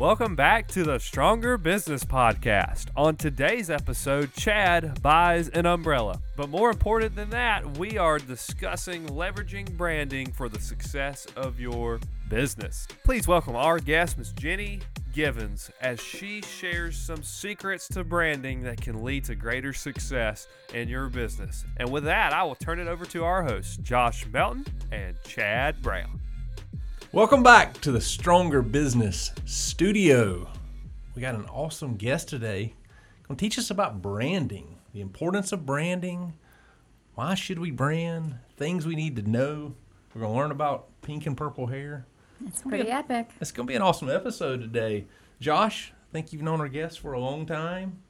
Welcome back to the Stronger Business Podcast. On today's episode, Chad buys an umbrella. But more important than that, we are discussing leveraging branding for the success of your business. Please welcome our guest, Miss Ginny Givens, as she shares some secrets to branding that can lead to greater success in your business. And with that, I will turn it over to our hosts, Josh Melton and Chad Brown. Welcome back to the Stronger Business Studio. We got an awesome guest today. Going to teach us about branding, the importance of branding, why should we brand, things we need to know. We're going to learn about pink and purple hair. It's pretty epic. It's going to be an awesome episode today. Josh, I think you've known our guest for a long time.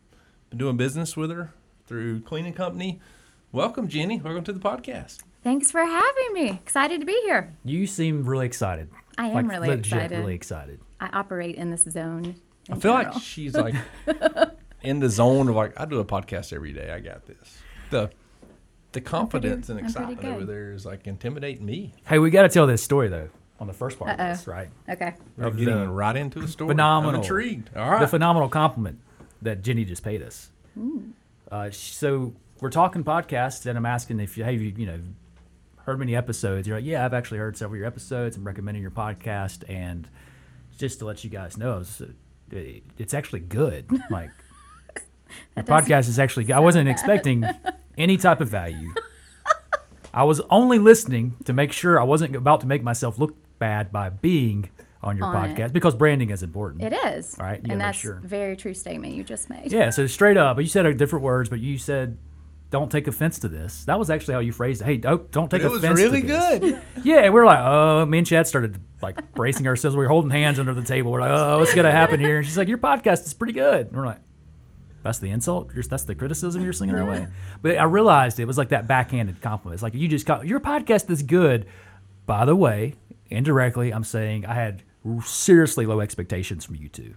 Been doing business with her through cleaning company. Welcome, Ginny. Welcome to the podcast. Thanks for having me. Excited to be here. You seem really excited. I am like really legit, excited. really excited. I operate in this zone. I feel general. like she's like in the zone of like I do a podcast every day. I got this. The the confidence and excitement over there is like intimidating me. Hey, we got to tell this story though on the first part Uh-oh. of this, right? Okay. We're Of getting the right into the story. phenomenal- I'm intrigued. All The phenomenal compliment that Ginny just paid us. Uh, so we're talking podcasts, and I'm asking if you, hey, you, you know, heard many episodes. You're like, yeah, I've actually heard several of your episodes. I'm recommending your podcast, and just to let you guys know, it's, it's actually good. Like, the doesn't podcast is actually. I wasn't expecting any type of value. I was only listening to make sure I wasn't about to make myself look bad by being on your On it. podcast because branding is important. It is. All right, and that's sure. a very true statement you just made. Yeah, so straight up, you said different words, but you said, "Don't take offense to this." That was actually how you phrased it. Hey, don't don't take offense. it was really good. Yeah, we were like, "Oh," me and Chad started like bracing ourselves. We were holding hands under the table. We're like, "Oh, what's gonna happen here?" And she's like, "Your podcast is pretty good." And we're like, "That's the insult. That's the criticism you're slinging our way." But I realized it was like that backhanded compliment. It's like you just got your podcast is good. By the way, indirectly, I'm saying I had seriously low expectations from you two.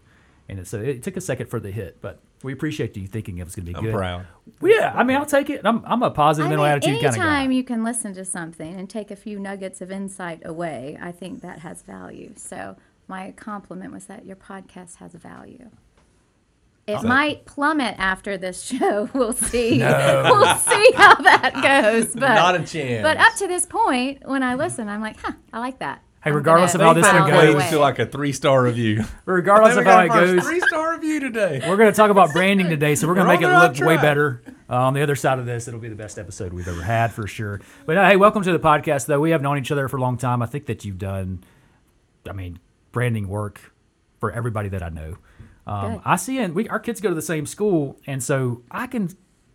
And so it took a second for the hit, but we appreciate you thinking it was going to be I'm good. proud. Yeah, I mean, I'll take it. I'm, I'm a positive I mental mean, attitude kind of guy. anytime you can listen to something and take a few nuggets of insight away, I think that has value. So my compliment was that your podcast has value. It might plummet after this show. We'll see. we'll see how that goes. But Not a chance. But up to this point, when I listen, I'm like, huh, I like that. Hey, regardless of how this file one goes- Equates away. to like a three star review. Regardless of how it goes, three star review today. we're going to talk about branding today, so we're going to make it look right way better. Uh, on the other side of this, it'll be the best episode we've ever had for sure. But uh, hey, welcome to the podcast, though. We have known each other for a long time. I think that you've done, I mean, branding work for everybody that I know. Um, I see, and we our kids go to the same school, and so I can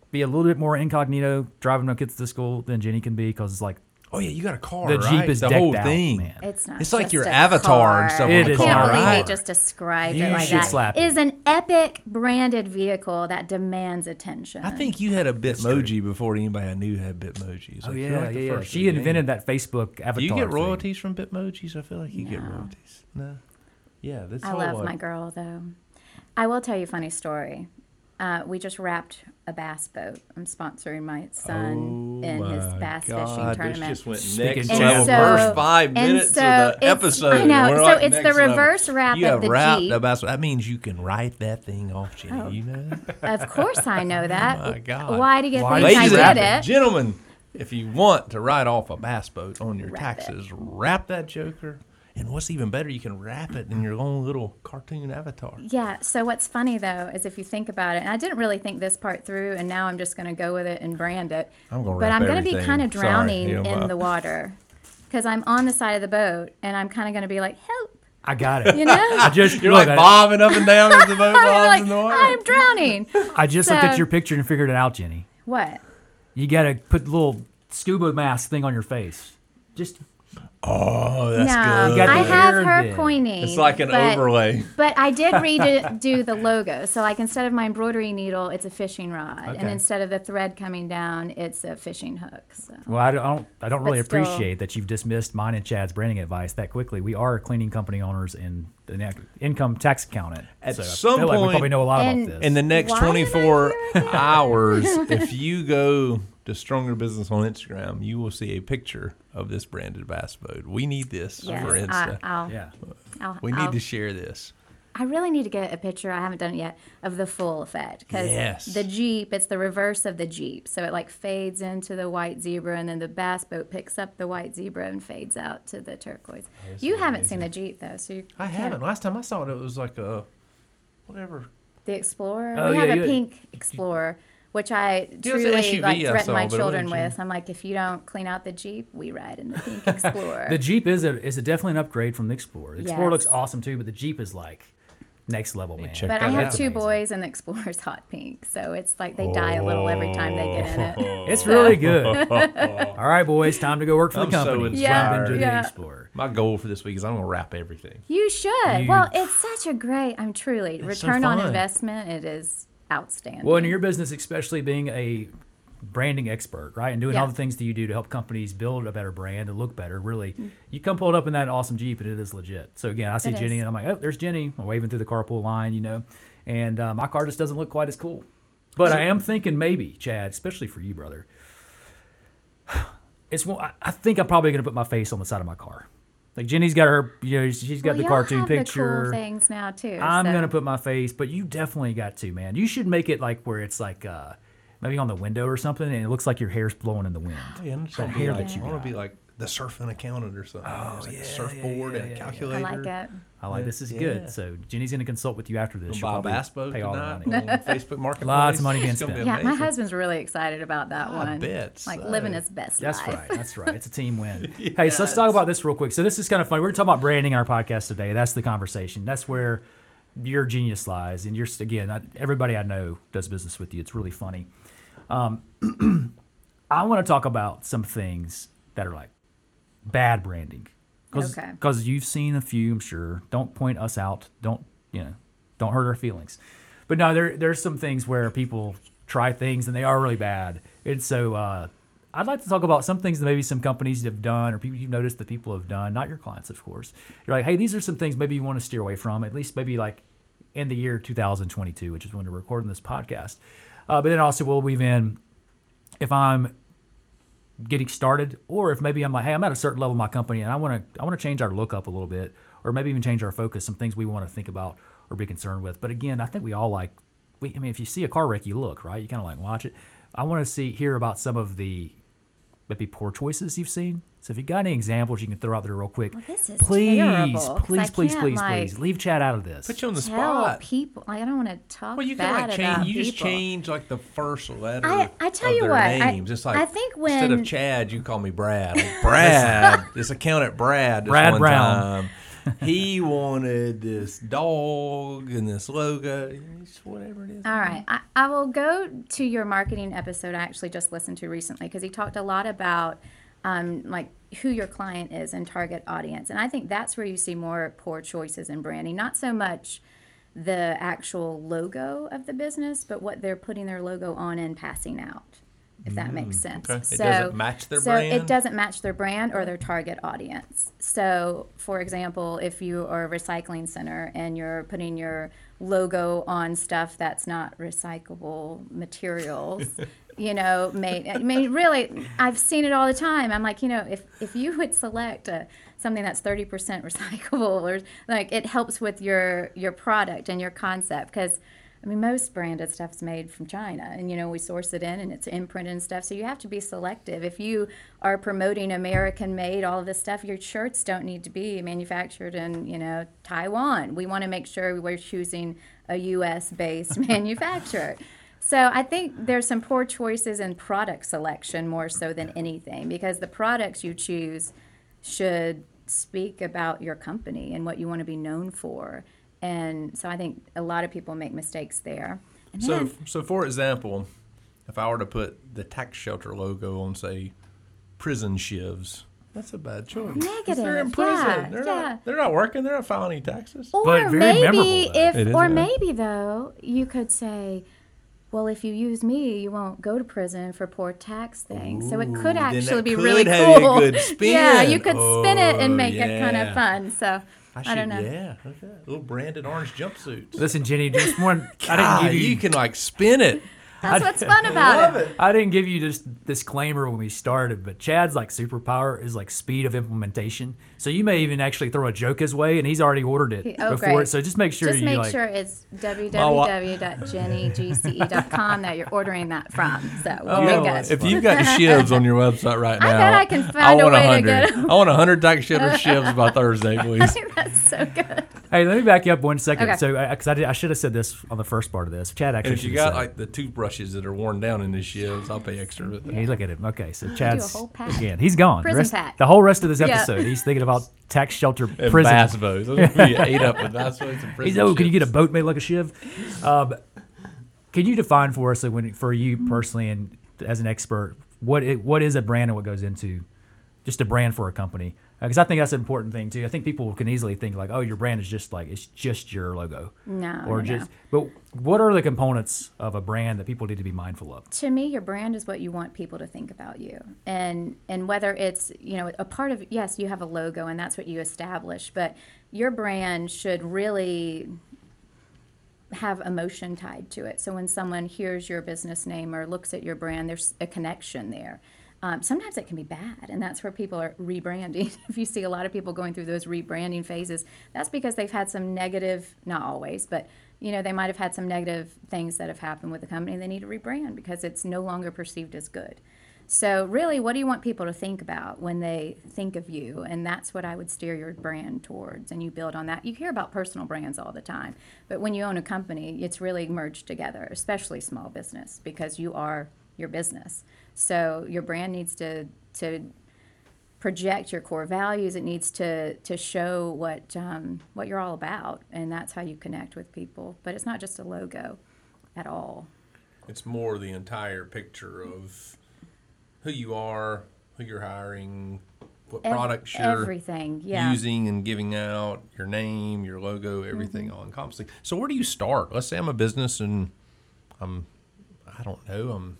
be a little bit more incognito driving my kids to school than Ginny can be because it's like Oh yeah, you got a car. the right? Jeep is the whole out, thing. man. It's not. It's like your a avatar and car. stuff on I can't believe right? they just described You it like should that. slap It it. is an epic branded vehicle that demands attention. I think you had a Bitmoji before anybody I knew had Bitmojis. Oh Like, you're yeah, like yeah, yeah. She invented that Facebook avatar. Do you get thing. royalties from Bitmojis? I feel like you get royalties. No. Yeah, that's I love like- my girl though. I will tell you a funny story. Uh, we just wrapped a bass boat. I'm sponsoring my son Oh in his bass God, fishing this tournament. just went Speaking next And level. so- First five and minutes so of the episode. I know, so like it's the next level. reverse wrap you of have the wrapped Jeep. a bass. That means you can write that thing off, Ginny. Oh. You know. of course, I know oh that. Oh my God. Why do you Why think did I did it? it? Gentlemen, if you want to write off a bass boat on your Wrap it. taxes, wrap that joker. And what's even better, you can wrap it in your own little cartoon avatar. Yeah. So what's funny though is if you think about it, and I didn't really think this part through, and now I'm just going to go with it and brand it. I'm gonna But I'm going to be kind of drowning you know, in my- the water because I'm on the side of the boat, and I'm kind of going to be like, help, I got it. you know. I just You're like I- bobbing up and down as the boat I'm bobs like, in the water. I'm drowning. I just looked at your picture and figured it out, Ginny. What? You got to put the little scuba mask thing on your face. Just Oh, that's no, good. got I have her then. pointing. It's like an but, overlay. But I did redo the logo. So like instead of my embroidery needle, it's a fishing rod, and instead of the thread coming down, it's a fishing hook. So well, I don't, I don't really still- appreciate that you've dismissed mine and Chad's branding advice that quickly. We are cleaning company owners and an ac- income tax accountant. At so I some feel like we probably know a lot about this. In the next Why am I 24 hours, if you go to Stronger Business on Instagram, you will see a picture of this branded bass boat. We need this yes, for Insta. I'll, yeah. I'll, we need I'll- to share this. I really need to get a picture. I haven't done it yet of the full effect because Yes. the Jeep, it's the reverse of the Jeep. So it like fades into the white zebra, and then the bass boat picks up the white zebra and fades out to the turquoise. you haven't seen the Jeep though, so you I can't- haven't. Last time I saw it, it was like a whatever. The Explorer. Oh, we yeah, have a pink Explorer, which I it was an truly like threaten my children with. I'm like, if you don't clean out the Jeep, we ride in the pink Explorer. The Jeep is a is a definitely an upgrade from the Explorer. The Explorer looks awesome too, but the Jeep is like next level, man. check but I have out. two amazing. boys, and the Explorer's hot pink, so it's like they die a little every time they get in it. It's really good. All right, boys, time to go work for I'm the so company. Yeah, Jump into the yeah. Explorer. My goal for this week is I'm gonna wrap everything. You should. You- Well, it's such a great. I'm truly It's so return on investment. It is outstanding. Well, in your business, especially being a branding expert, right, and doing all the things that you do to help companies build a better brand and look better, really, Mm. you come pulled up in that awesome Jeep and it is legit. So again, I see It Ginny is. and I'm like, oh, there's Ginny, I'm waving through the carpool line, you know, and uh, my car just doesn't look quite as cool. But I am thinking maybe, Chad, especially for you, brother. It's one- I- I think I'm probably gonna put my face on the side of my car. Like Ginny's got her, you know, she's got well, the cartoon have picture. The cool things now too. I'm so- gonna put my face, but you definitely got to, man. You should make it like where it's like uh maybe on the window or something, and it looks like your hair's blowing in the wind. Yeah, I'm That hair like, that you I want got. to be like the surfing accountant or something. Oh, like a surfboard yeah, and a yeah, yeah. I like it. I like this is Yeah. good. So Ginny's gonna consult with you after this. Gonna She'll buy a bass boat pay all the tonight money. on Facebook Marketplace. Lots of money It's being gonna be spent. Yeah, my husband's really excited about that I one. bet Like so. living his best That's life. right. That's right. It's a team win. Hey, so let's talk about this real quick. So this is kind of funny. We're talking about branding our podcast today. That's the conversation. That's where your genius lies. And you're again, I, everybody I know does business with you. It's really funny. Um, I want to talk about some things that are like bad branding. Okay. Because you've seen a few, I'm sure. Don't point us out. Don't you know? Don't hurt our feelings. But no, there there's some things where people try things and they are really bad. And so uh, I'd like to talk about some things that maybe some companies have done or people you've noticed that people have done, not your clients, of course. You're like, hey, these are some things maybe you want to steer away from, at least maybe like in the year 2022, which is when we're recording this podcast. Uh, but then also we'll weave in if I'm getting started, or if maybe I'm like, hey, I'm at a certain level in my company and I want to I want to change our look up a little bit, or maybe even change our focus, some things we want to think about or be concerned with. But again, I think we all like, we, I mean, if you see a car wreck, you look right, you kind of like watch it. I want to see hear about some of the maybe poor choices you've seen. So if you got any examples you can throw out there real quick, Well, this is please, terrible, 'cause please, please, please, like, please, leave Chad out of this. Put you on the Tell spot. people. Like, I don't want to talk Well, you can bad like change. You just change like the first letter. I- I tell of you their what, I- names. it's like I think instead of Chad, you call me Brad. Like, Brad, this accountant Brad. This Brad one Brown. Time, he wanted this dog and this logo. Whatever it is. All right. I, I will go to your marketing episode I actually just listened to recently because he talked a lot about um, like who your client is and target audience. And I think that's where you see more poor choices in branding, not so much the actual logo of the business, but what they're putting their logo on and passing out. If that makes mm, sense. okay. It So, doesn't match their so brand? it doesn't match their brand or their target audience. So, for example, if you are a recycling center and you're putting your logo on stuff that's not recyclable materials, you know, made. I mean, really, I've seen it all the time. I'm like, you know, if if you would select a, something that's 30% recyclable, or like it helps with your your product and your concept because. I mean, most branded stuff's made from China, and you know we source it in, and it's imprinted and stuff. So you have to be selective. If you are promoting American-made, all of this stuff, your shirts don't need to be manufactured in, you know, Taiwan. We want to make sure we're choosing a U.S.-based manufacturer. So I think there's some poor choices in product selection more so than anything, because the products you choose should speak about your company and what you want to be known for. And so I think a lot of people make mistakes there. And So, then- so for example, if I were to put the tax shelter logo on, say, prison shivs, that's a bad choice. 'Cause They're in prison. yeah, they're yeah. not. They're not working. They're not filing any taxes. or But very maybe memorable, if, It is, or yeah. maybe though, you could say, well, if you use me, you won't go to prison for poor tax things. so it Ooh, could then actually that be could really have a cool. good spin. Yeah, you could spin it Oh, and make it oh, kind of fun. So I, should, don't know. Yeah, okay. Little branded orange jumpsuits. Listen, Ginny, just one. Ah, I didn't God, give you. you can like spin it. That's what's fun about it. I didn't give you this disclaimer when we started, but Chad's like superpower is like speed of implementation. So you may even actually throw a joke his way, and he's already ordered it Oh, before. great. So just make sure Just you make like. sure it's wa- www.ginnygce.com that you're ordering that from. So we'll Oh, be that's good. If you've got shivs on your website right now, I now, bet I can find a want way to 100. get 'em. I want 100 Dyke Shitter shivs by Thursday, I please. think that's so good. Hey, let me back you up one second. Okay. So, uh, because I, did, I should have said this on the first part of this. Chad actually And if you got like the toothbrushes that are worn down in the shivs, I'll pay extra. it. Hey, look at him. Okay, so Chad's whole pack. again. He's gone. The Prison rest- pack. The whole rest of this Yeah. episode, he's thinking about tax shelter And prison. bass bows. Those be ate up with bass bows and He's prison oh, can you get a boat made like a shiv? Um, can you define for us, like, when for you personally and as an expert, what it, what is a brand and what goes into just a brand for a company? Uh, because I think that's an important thing too. I think people can easily think like, oh, your brand is just like it's just your logo, No, or no, just. no. But what are the components of a brand that people need to be mindful of? to me your brand is what you want people to think about you and and whether it's you know a part of yes you have a logo and that's what you establish but your brand should really have emotion tied to it so when someone hears your business name or looks at your brand there's a connection there um, sometimes it can be bad and that's where people are rebranding. If you see a lot of people going through those rebranding phases that's because they've had some negative not always but you know they might have had some negative things that have happened with the company they need to rebrand because it's no longer perceived as good. So really what do you want people to think about when they think of you? And that's what i would steer your brand towards and you build on that. You hear about personal brands all the time but when you own a company it's really merged together especially small business because you are your business so your brand needs to to project your core values. It needs to to show what um, what you're all about, and that's how you connect with people. But it's not just a logo at all. It's more the entire picture of who you are, who you're hiring, what products you're everything, yeah. using and giving out, your name, your logo, everything Mm-hmm. all encompassing. So where do you start? Let's say I'm a business and I'm I don't know, I'm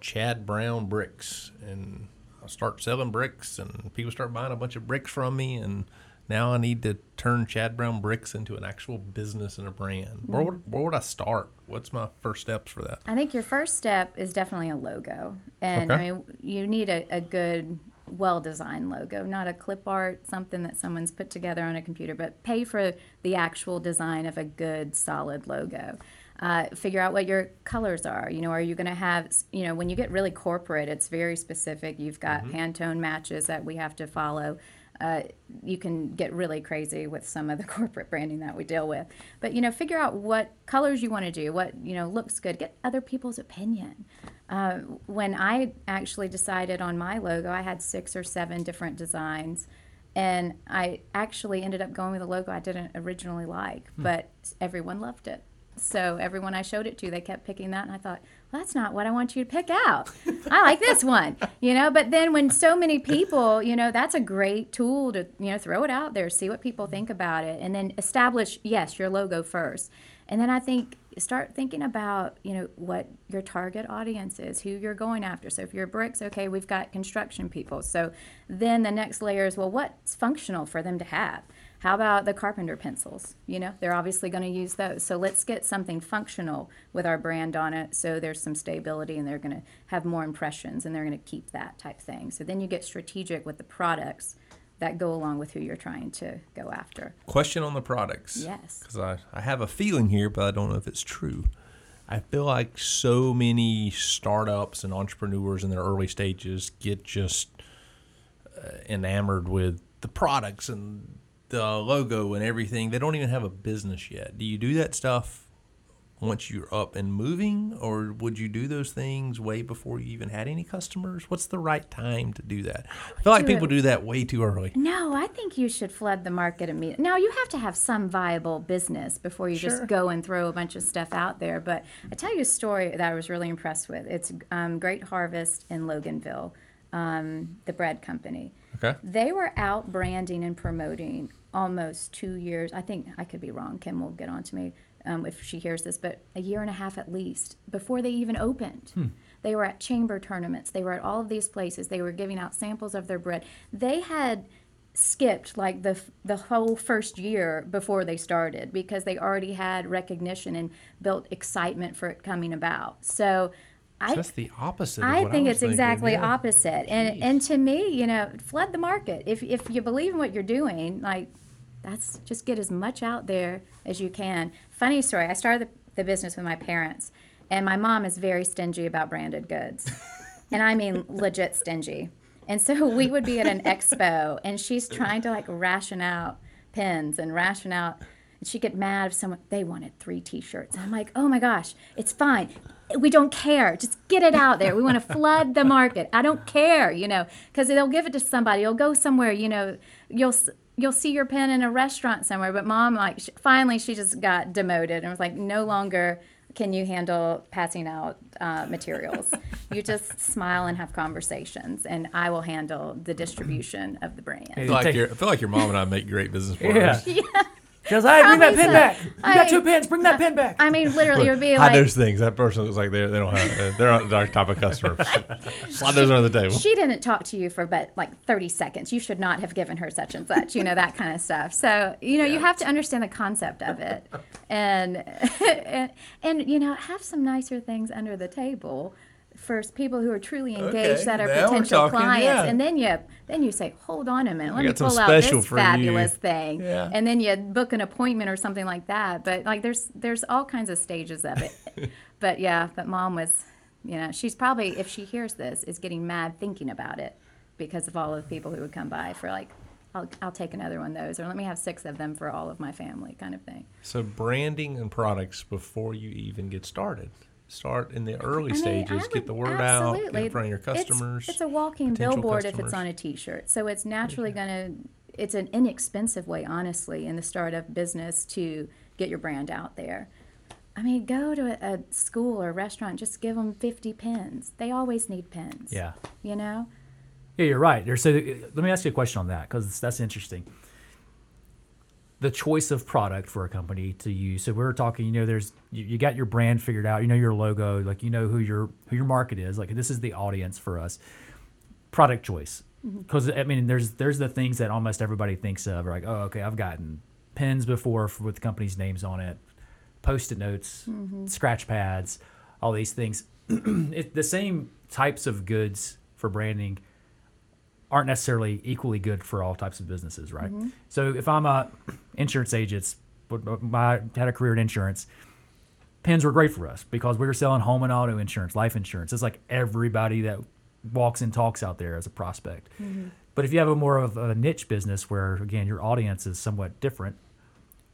Chad Brown Bricks and I start selling bricks and people start buying a bunch of bricks from me and now I need to turn Chad Brown Bricks into an actual business and a brand. Where, would, where would I start? What's my first steps for that? I think your first step is definitely a logo, and Okay. I mean you need a, a good, well designed logo, not a clip art, something that someone's put together on a computer, but pay for the actual design of a good, solid logo. Uh, figure out what your colors are. You know, are you going to have, you know, when you get really corporate, it's very specific. You've got Pantone matches that we have to follow. Uh, you can get really crazy with some of the corporate branding that we deal with. But you know, figure out what colors you want to do, what you know looks good. Get other people's opinion. Uh, when I actually decided on my logo, I had six or seven different designs, and I actually ended up going with a logo I didn't originally like, but everyone loved it. So everyone I showed it to, they kept picking that, and I thought, well, that's not what I want you to pick out. I like this one, you know. But then when so many people, you know, that's a great tool to you know throw it out there, see what people think about it, and then establish yes your logo first, and then I think start thinking about you know what your target audience is, who you're going after. So if you're bricks, okay, we've got construction people. So then the next layer is well, what's functional for them to have? How about the carpenter pencils? You know, they're obviously going to use those. So let's get something functional with our brand on it so there's some stability and they're going to have more impressions and they're going to keep that type thing. So then you get strategic with the products that go along with who you're trying to go after. Question on the products. Yes. Because I, I have a feeling here, but I don't know if it's true. I feel like so many startups and entrepreneurs in their early stages get just uh, enamored with the products and the logo and everything. They don't even have a business yet. Do you do that stuff once you're up and moving, or would you do those things way before you even had any customers? What's the right time to do that? I feel like Do it- people do that way too early. No, I think you should flood the market immediately. Now, you have to have some viable business before you Sure. just go and throw a bunch of stuff out there. But I tell you a story that I was really impressed with. It's um, Great Harvest in Loganville, um, the bread company. Okay. They were out branding and promoting almost two years. I think I could be wrong. Kim will get on to me um, if she hears this, but a year and a half at least before they even opened. They were at chamber tournaments. They were at all of these places. They were giving out samples of their bread. They had skipped like the the whole first year before they started because they already had recognition and built excitement for it coming about. So I That's the opposite. Of I think was it's thinking, exactly yeah. opposite. And and to me, you know, flood the market. If if you believe in what you're doing, like that's just get as much out there as you can. Funny story, I started the, the business with my parents, and my mom is very stingy about branded goods. and I mean legit stingy. And so we would be at an expo and she's trying to like ration out pins and ration out and she'd get mad if someone they wanted three t-shirts. And I'm like, oh my gosh, it's fine. We don't care. Just get it out there. We want to flood the market. I don't care, you know, because they'll give it to somebody. You'll go somewhere, you know, you'll you'll see your pen in a restaurant somewhere. But mom, like, sh finally, she just got demoted and was like, no longer can you handle passing out uh, materials. you just smile and have conversations, and I will handle the distribution of the brand. I feel, like your, I feel like your mom and I make great business partners. Yeah. She goes, hey, bring that Probably pen so. back. You got two pens. Bring that pen back. I mean, literally, it would be Hide like those things. That person looks like they're, they don't have. Uh, they're not our type of customer. Slide those under the table. she didn't talk to you for but like 30 seconds. You should not have given her such and such, you know, that kind of stuff. So, you know, you have to understand the concept of it. And, and, and, you know, have some nicer things under the table for people who are truly engaged Okay, that are potential talking, clients. yeah. And then you, then you say, hold on a minute, let me pull out this for you. fabulous thing. Yeah. And then you book an appointment or something like that. But like, there's, there's all kinds of stages of it. but yeah, but mom was, you know, she's probably, if she hears this, is getting mad thinking about it because of all of the people who would come by for like, I'll, I'll take another one of those, or let me have six of them for all of my family, kind of thing. So branding and products before you even get started. Start in the early I mean, stages. I get the word out. Get in front of your customers. It's, a walking potential billboard if it's on a T-shirt, so it's naturally going to. It's an inexpensive way, honestly, in the startup business to get your brand out there. I mean, go to a, a school or a restaurant, just give them 50 pins. They always need pins. Yeah. You know? Yeah, you're right. There's, so let me ask you a question on that because that's interesting. The choice of product for a company to use. So we we're talking. You know, there's you, you got your brand figured out. You know your logo. Like you know who your who your market is. Like this is the audience for us. Product choice. Mm-hmm. Because I mean, there's there's the things that almost everybody thinks of. Like, oh, okay, I've gotten pens before with companies' names on it, post-it notes, mm-hmm. scratch pads, all these things. it, the same types of goods for branding aren't necessarily equally good for all types of businesses, right? Mm-hmm. So if I'm a insurance agent, but- my had a career in insurance, pens were great for us because we were selling home and auto insurance, life insurance. It's like everybody that walks and talks out there as a prospect. Mm-hmm. But if you have a more of a niche business where again your audience is somewhat different,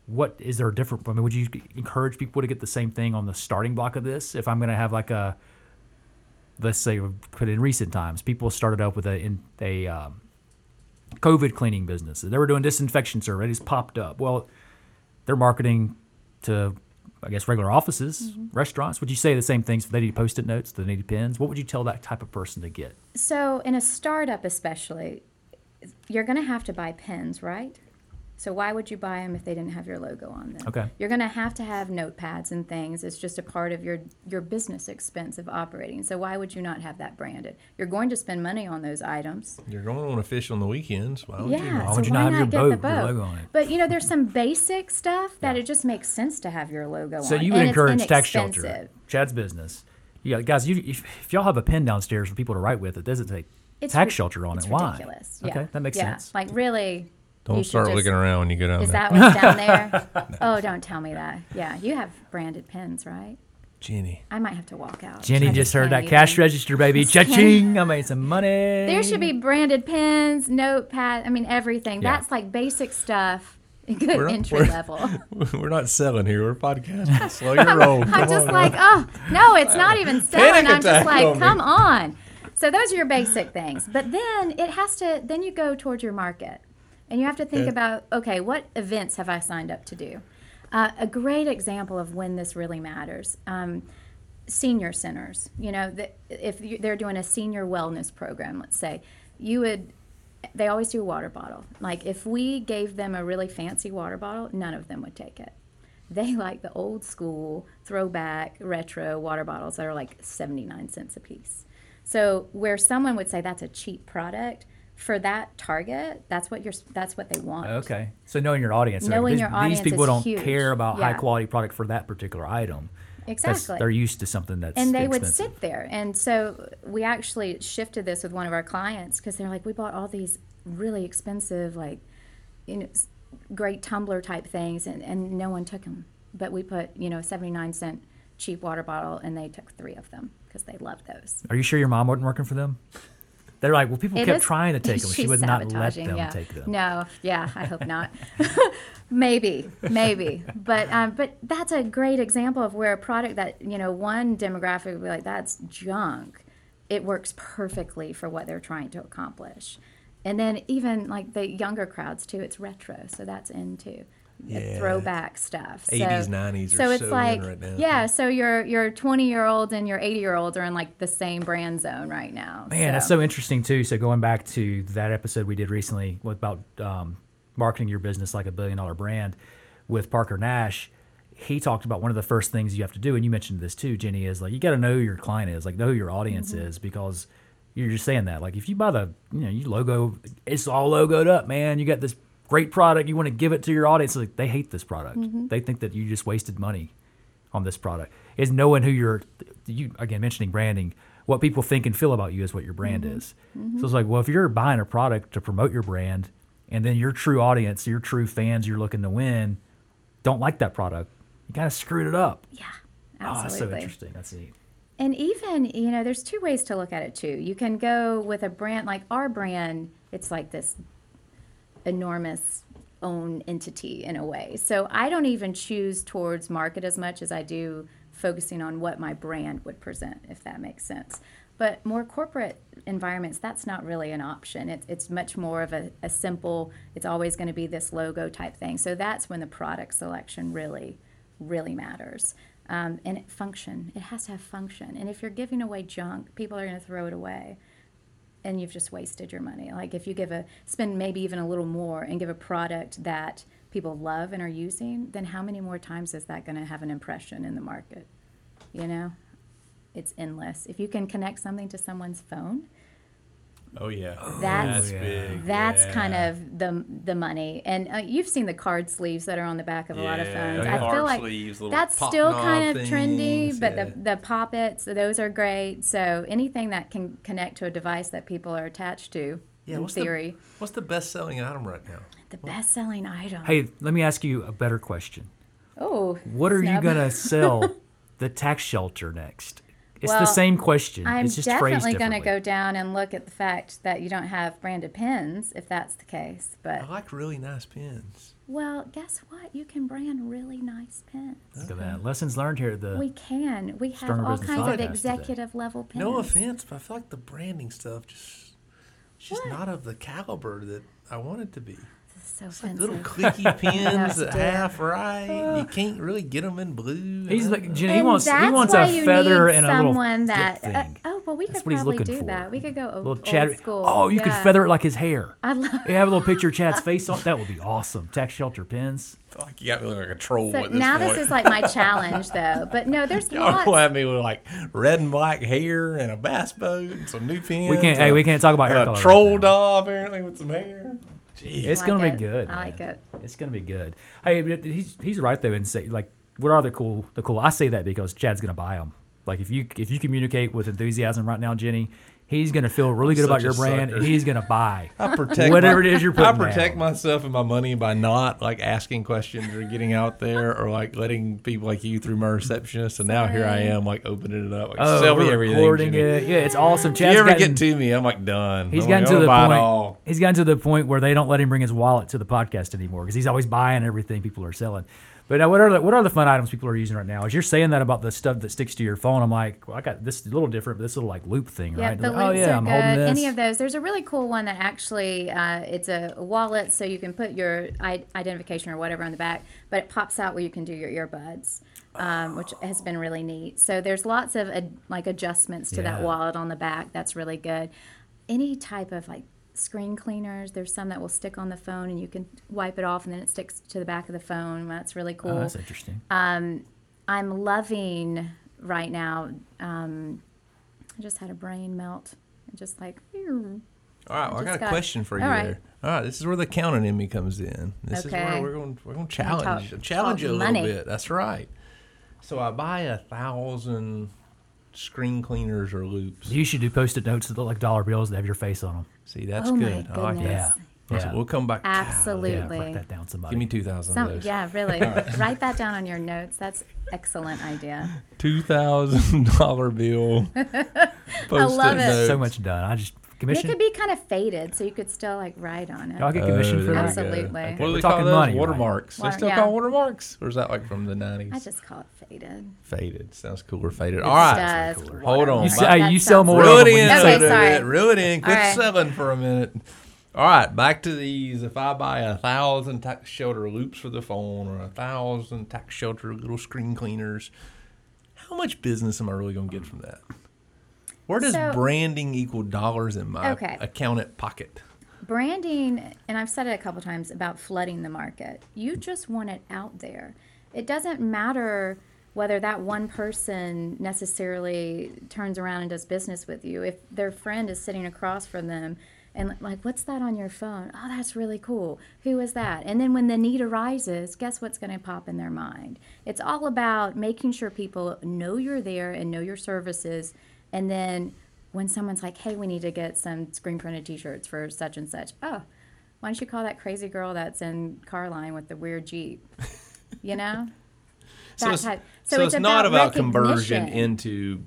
what is there a different? I mean, would you encourage people to get the same thing on the starting block of this? If I'm going to have like a let's say put in recent times, people started up with a in a um, COVID cleaning business. They were doing disinfection surveys, popped up. Well, they're marketing to, I guess, regular offices, restaurants. Would you say the same things? For they need post-it notes. They need pens. What would you tell that type of person to get? So, in a startup, especially, you're going to have to buy pens, right? So, why would you buy them if they didn't have your logo on them? Okay. You're going to have to have notepads and things. It's just a part of your your business expense of operating. So, why would you not have that branded? You're going to spend money on those items. You're going on a fish on the weekends. Why would you? Yeah. Why so would you why not have your get boat the boat? logo on it? But you know, there's some basic stuff that Yeah. it just makes sense to have your logo So on. So you would and encourage tax shelter. Chad's business. Yeah, guys, you, if, if y'all have a pen downstairs for people to write with, it doesn't take It's tax ri- shelter on it's it. Why? Ridiculous. Okay, that makes yeah. sense. Like really. You Don't should start just- looking around when you go down Is there. that what's down there? Oh, don't tell me that. Yeah, you have branded pens, right? Ginny. I might have to walk out. Ginny I just heard can't that cash even. register, baby. Cha-ching! I made some money. There should be branded pens, notepad. I mean, everything. Yeah. That's like basic stuff. Good We're not- entry we're- level. We're not selling here. We're podcasting. Slow your roll. I'm Come just on like, now. oh no, it's not even selling. Panic I'm just like, on me. come on. So those are your basic things. But then it has to. Then you go towards your market, and you have to think Yeah. about, okay, what events have I signed up to do? Uh, a great example of when this really matters. Um, senior centers. You know, the, if you, they're doing a senior wellness program, let's say, you would. They always do a water bottle. Like if we gave them a really fancy water bottle, none of them would take it. They like the old school, throwback, retro water bottles that are like 79 cents a piece. So, where someone would say that's a cheap product, for that target, that's what you're. That's what they want. Okay. So knowing your audience, like, Knowing these, your these audience people is don't huge. care about high quality product for that particular item. Exactly. They're used to something that's and they would sit there. And so we actually shifted this with one of our clients because they're like, we bought all these really expensive, like, you know, great tumbler type things, and, and no one took them. But we put, you know, a 79 cent cheap water bottle, and they took three of them because they loved those. Are you sure your mom wasn't working for them? They're like, well, people It kept is- trying to take them. She would not let them yeah. take them. No, yeah, I hope not. maybe, maybe, but um, but that's a great example of where a product that you know one demographic would be like that's junk. It works perfectly for what they're trying to accomplish, and then even like the younger crowds too. It's retro, so that's into the Yeah. throwback stuff. So- 80s, 90s are so it's so like right now. yeah. So your your twenty year old and your eighty year olds are in like the same brand zone right now. Man, that's so interesting too. So going back to that episode we did recently about um, marketing your business like a billion dollar brand with Parker Nash, he talked about one of the first things you have to do, and you mentioned this too, Ginny, is like you got to know who your client is, like know who your audience Mm-hmm. is, because you're just saying that. Like if you buy the, you know, you logo, it's all logoed up, man. You got this great product, you want to give it to your audience. Like they hate this product. Mm-hmm. They think that you just wasted money on this product is knowing who you're you again mentioning branding what people think and feel about you is what your brand Mm-hmm. is so it's like well if you're buying a product to promote your brand and then your true audience your true fans you're looking to win don't like that product you kind of screwed it up yeah, oh that's so interesting that's neat And even, you know, there's two ways to look at it too. You can go with a brand like our brand, it's like this enormous own entity in a way. So I don't even choose towards market as much as I do focusing on what my brand would present, if that makes sense. But more corporate environments, that's not really an option. It, it's much more of a, a simple, it's always going to be this logo type thing. So that's when the product selection really, really matters. Um, and it function, it has to have function. And if you're giving away junk, people are going to throw it away and you've just wasted your money. Like if you give a spend maybe even a little more and give a product that people love and are using, then how many more times is that going to have an impression in the market? You know, it's endless. If you can connect something to someone's phone, Oh yeah, That's- that's big. that's yeah. kind of the the money. And uh, you've seen the card sleeves that are on the back of a lot of phones. the I feel like sleeves, that's still kind of trendy, but yeah. the the pop-its, those are great. So anything that can connect to a device that people are attached to, Yeah, in what's theory, The, what's the best selling item right now? the, best-selling item. hey let me ask you a better question oh, what are you gonna sell the tax shelter next it's the same question I'm it's just phrased definitely going to go down and look at the fact that you don't have branded pens, if that's the case. But I like really nice pens. well, guess what? You can brand really nice pens. Look at that. Lessons learned here at the We can. We have all kinds of Podcast today. executive level pens. No offense, but I feel like the branding stuff just it's just What? not of the caliber that I want it to be. So It's like little clicky pins that Yes, dear. half right. You can't really get them in blue. He's like Ginny. He wants he wants a feather need and a little someone flip that. uh, thing. oh, well, we That's could probably do for. that. We could go old, little old school. Oh, you could feather it like his hair. I love. You have a little picture of Chad's face on. That would be awesome. Tax shelter pins. I feel like you got me looking like a troll So at this now point. this is like my challenge, though. But no, there's Y'all lots. gonna have me with like red and black hair and a bass boat and some new pins. We can't. Hey, we can't talk about hair a color right troll now. doll apparently with some hair. Jeez. It's I gonna like be good. I like man. it. It's gonna be good. Hey, he's he's right though, and say like, what are the cool? The cool. I say that because Chad's gonna buy them. Like if you if you communicate with enthusiasm right now, Ginny, he's gonna feel really good about your brand, sucker. and he's gonna buy. I protect Whatever my- it is you're putting I protect down. myself and my money by not like asking questions or getting out there or like letting people like you through my receptionist. And now here I am like opening it up, like Oh, sell me everything. recording it. Yeah, it's awesome. If you ever gotten, get to me, I'm like done. He's I'm gotten like, to oh, the gonna it point. all. He's gotten to the point where they don't let him bring his wallet to the podcast anymore because he's always buying everything people are selling. But now, what are the, what are the fun items people are using right now? As you're saying that about the stuff that sticks to your phone, I'm like, well, I got this a little different, but this little like loop thing, Yeah, right? the Like, loops oh yeah, are I'm good. holding this. Any of those. There's a really cool one that actually uh, it's a wallet, so you can put your identification or whatever on the back, but it pops out where you can do your earbuds, um, which has been really neat. So there's lots of ad- like adjustments to that wallet on the back. That's really good. Any type of like screen cleaners. There's some that will stick on the phone and you can wipe it off and then it sticks to the back of the phone. That's really cool. Oh, that's interesting. I'm loving right now. Um, I just had a brain melt. Just like, All right, well, I just got a got- question for you all right. there. All right, this is where the counting in me comes in. This is where we're going. We're going to Gonna challenge talk- challenge talk you a little money. bit. That's right. So I buy a thousand screen cleaners or loops. You should do post-it notes that look like dollar bills that have your face on them. See, that's Oh my good. I like goodness. that. Yeah. So we'll come back. Yeah, Absolutely. write that down, somebody. Give me two thousand. Some, of those. yeah, really. Write that down on your notes. That's excellent idea. Two thousand dollar bill. Post-it love it. notes. so much done. I just It could be kind of faded, so you could still like write on it. I'll get commission Oh, for that. Oh, we go. Absolutely. What do We're they call talking those? money, right? Watermarks. They still yeah. call watermarks, or is that like from the nineties? I just call it faded. Faded. Sounds cooler. Faded. All right. Does Hold on. You, say, hey, you sell more Reel of it them when in. you Okay, say a sorry. Reel it in. Quit All right. selling for a minute. All right, back to these. If I buy a thousand tax shelter loops for the phone or a thousand tax shelter little screen cleaners, how much business am I really going to get from that? Where does So- branding equal dollars in my Okay. accountant pocket? branding and i've said it a couple times about flooding the market. You just want it out there. It doesn't matter whether that one person necessarily turns around and does business with you. If their friend is sitting across from them and like what's that on your phone? Oh that's really cool. Who is that? And then when the need arises guess what's going to pop in their mind? It's all about making sure people know you're there and know your services and then when someone's like, hey, we need to get some screen printed t shirts for such and such, oh, why don't you call that crazy girl that's in car line with the weird Jeep? You know? So That it's, type- so so it's, it's not about about conversion into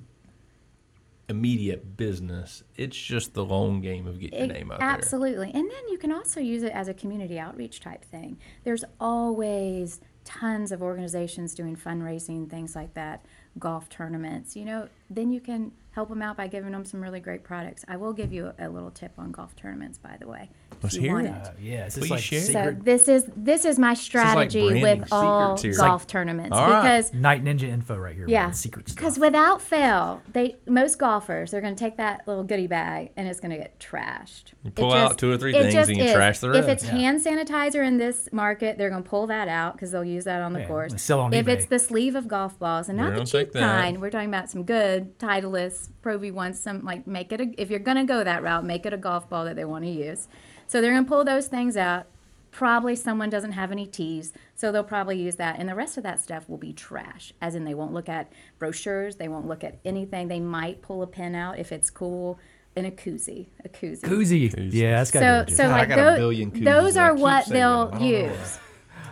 immediate business. It's just the long game of getting your It- name out absolutely. And then you can also use it as a community outreach type thing. There's always tons of organizations doing fundraising, things like that, golf tournaments. You know, then you can help them out by giving them some really great products. I will give you a, little tip on golf tournaments, by the way. If Let's you hear want it. Uh, yeah, it's Please like share. So secret this is this is my is like strategy with all secrets here. It's golf like- tournaments All right. because night ninja info right here. yeah, man, secret because without fail, they most golfers they're going to take that little goodie bag and it's going to get trashed. You pull out two or three things and you trash the rest. If it's Yeah. hand sanitizer in this market, they're going to pull that out because they'll use that on the Yeah, course. sell on if eBay. it's the sleeve of golf balls and They're not the gonna cheap kind, we're talking about some good Titleist Pro V ones. Some like make it a, if you're going to go that route, make it a golf ball that they want to use. So they're going to pull those things out. Probably someone doesn't have any tees, so they'll probably use that. And the rest of that stuff will be trash, as in they won't look at brochures, they won't look at anything. They might pull a pin out if it's cool in a koozie, a koozie. Koozie. Yeah, that's got So, to so God, I like got a those, billion koozies those and I are what they'll them. I don't know use.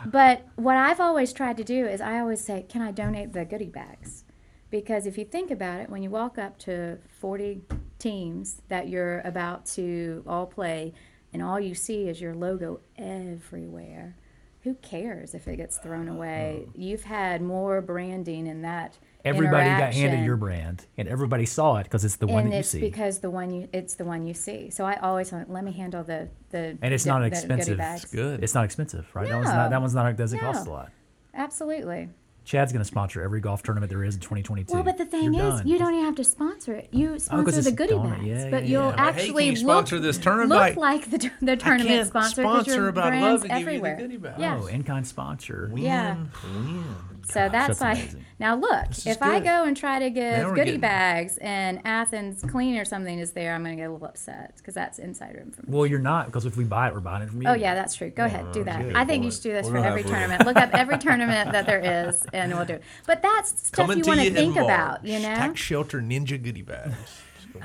But what I've always tried to do is I always say, can I donate the goodie bags? Because if you think about it, when you walk up to 40 teams that you're about to all play, and all you see is your logo everywhere, who cares if it gets thrown uh-huh. away? You've had more branding in that. Everybody got handed your brand, and everybody saw it because it's the one and that you it's see. because the one you it's the one you see. So I always want let me handle the the And it's the- not expensive. bags. Good. It's not expensive, right? That one's No. not. That one's not. Doesn't cost a lot. Absolutely. Chad's going to sponsor every golf tournament there is in 2022. Well, but the thing You're is, done. you don't even have to sponsor it. You oh, sponsor it's the goodie bags, yeah, but yeah, you'll yeah. Like, hey, can actually look, sponsor this tournament? look Like, like the, the tournament can't sponsor. 'cause sponsor, your but brand's to you the everywhere. goodie bag. Yes. Oh, in kind sponsor. Yeah. Win. So Gosh, that's that's like amazing. Now look, is if I go and try to Now give goodie getting- bags and Athens Clean or something is there, I'm going to get a little upset because that's insider information. Well, you're not because if we buy it, we're buying it from you. Oh yeah, that's true. Go ahead, do that. good I think boy. you should do this We're for every tournament. Look up every tournament that there is, and we'll do it. But that's stuff Coming you to want you to think in about, you know? Tax shelter ninja goodie bags.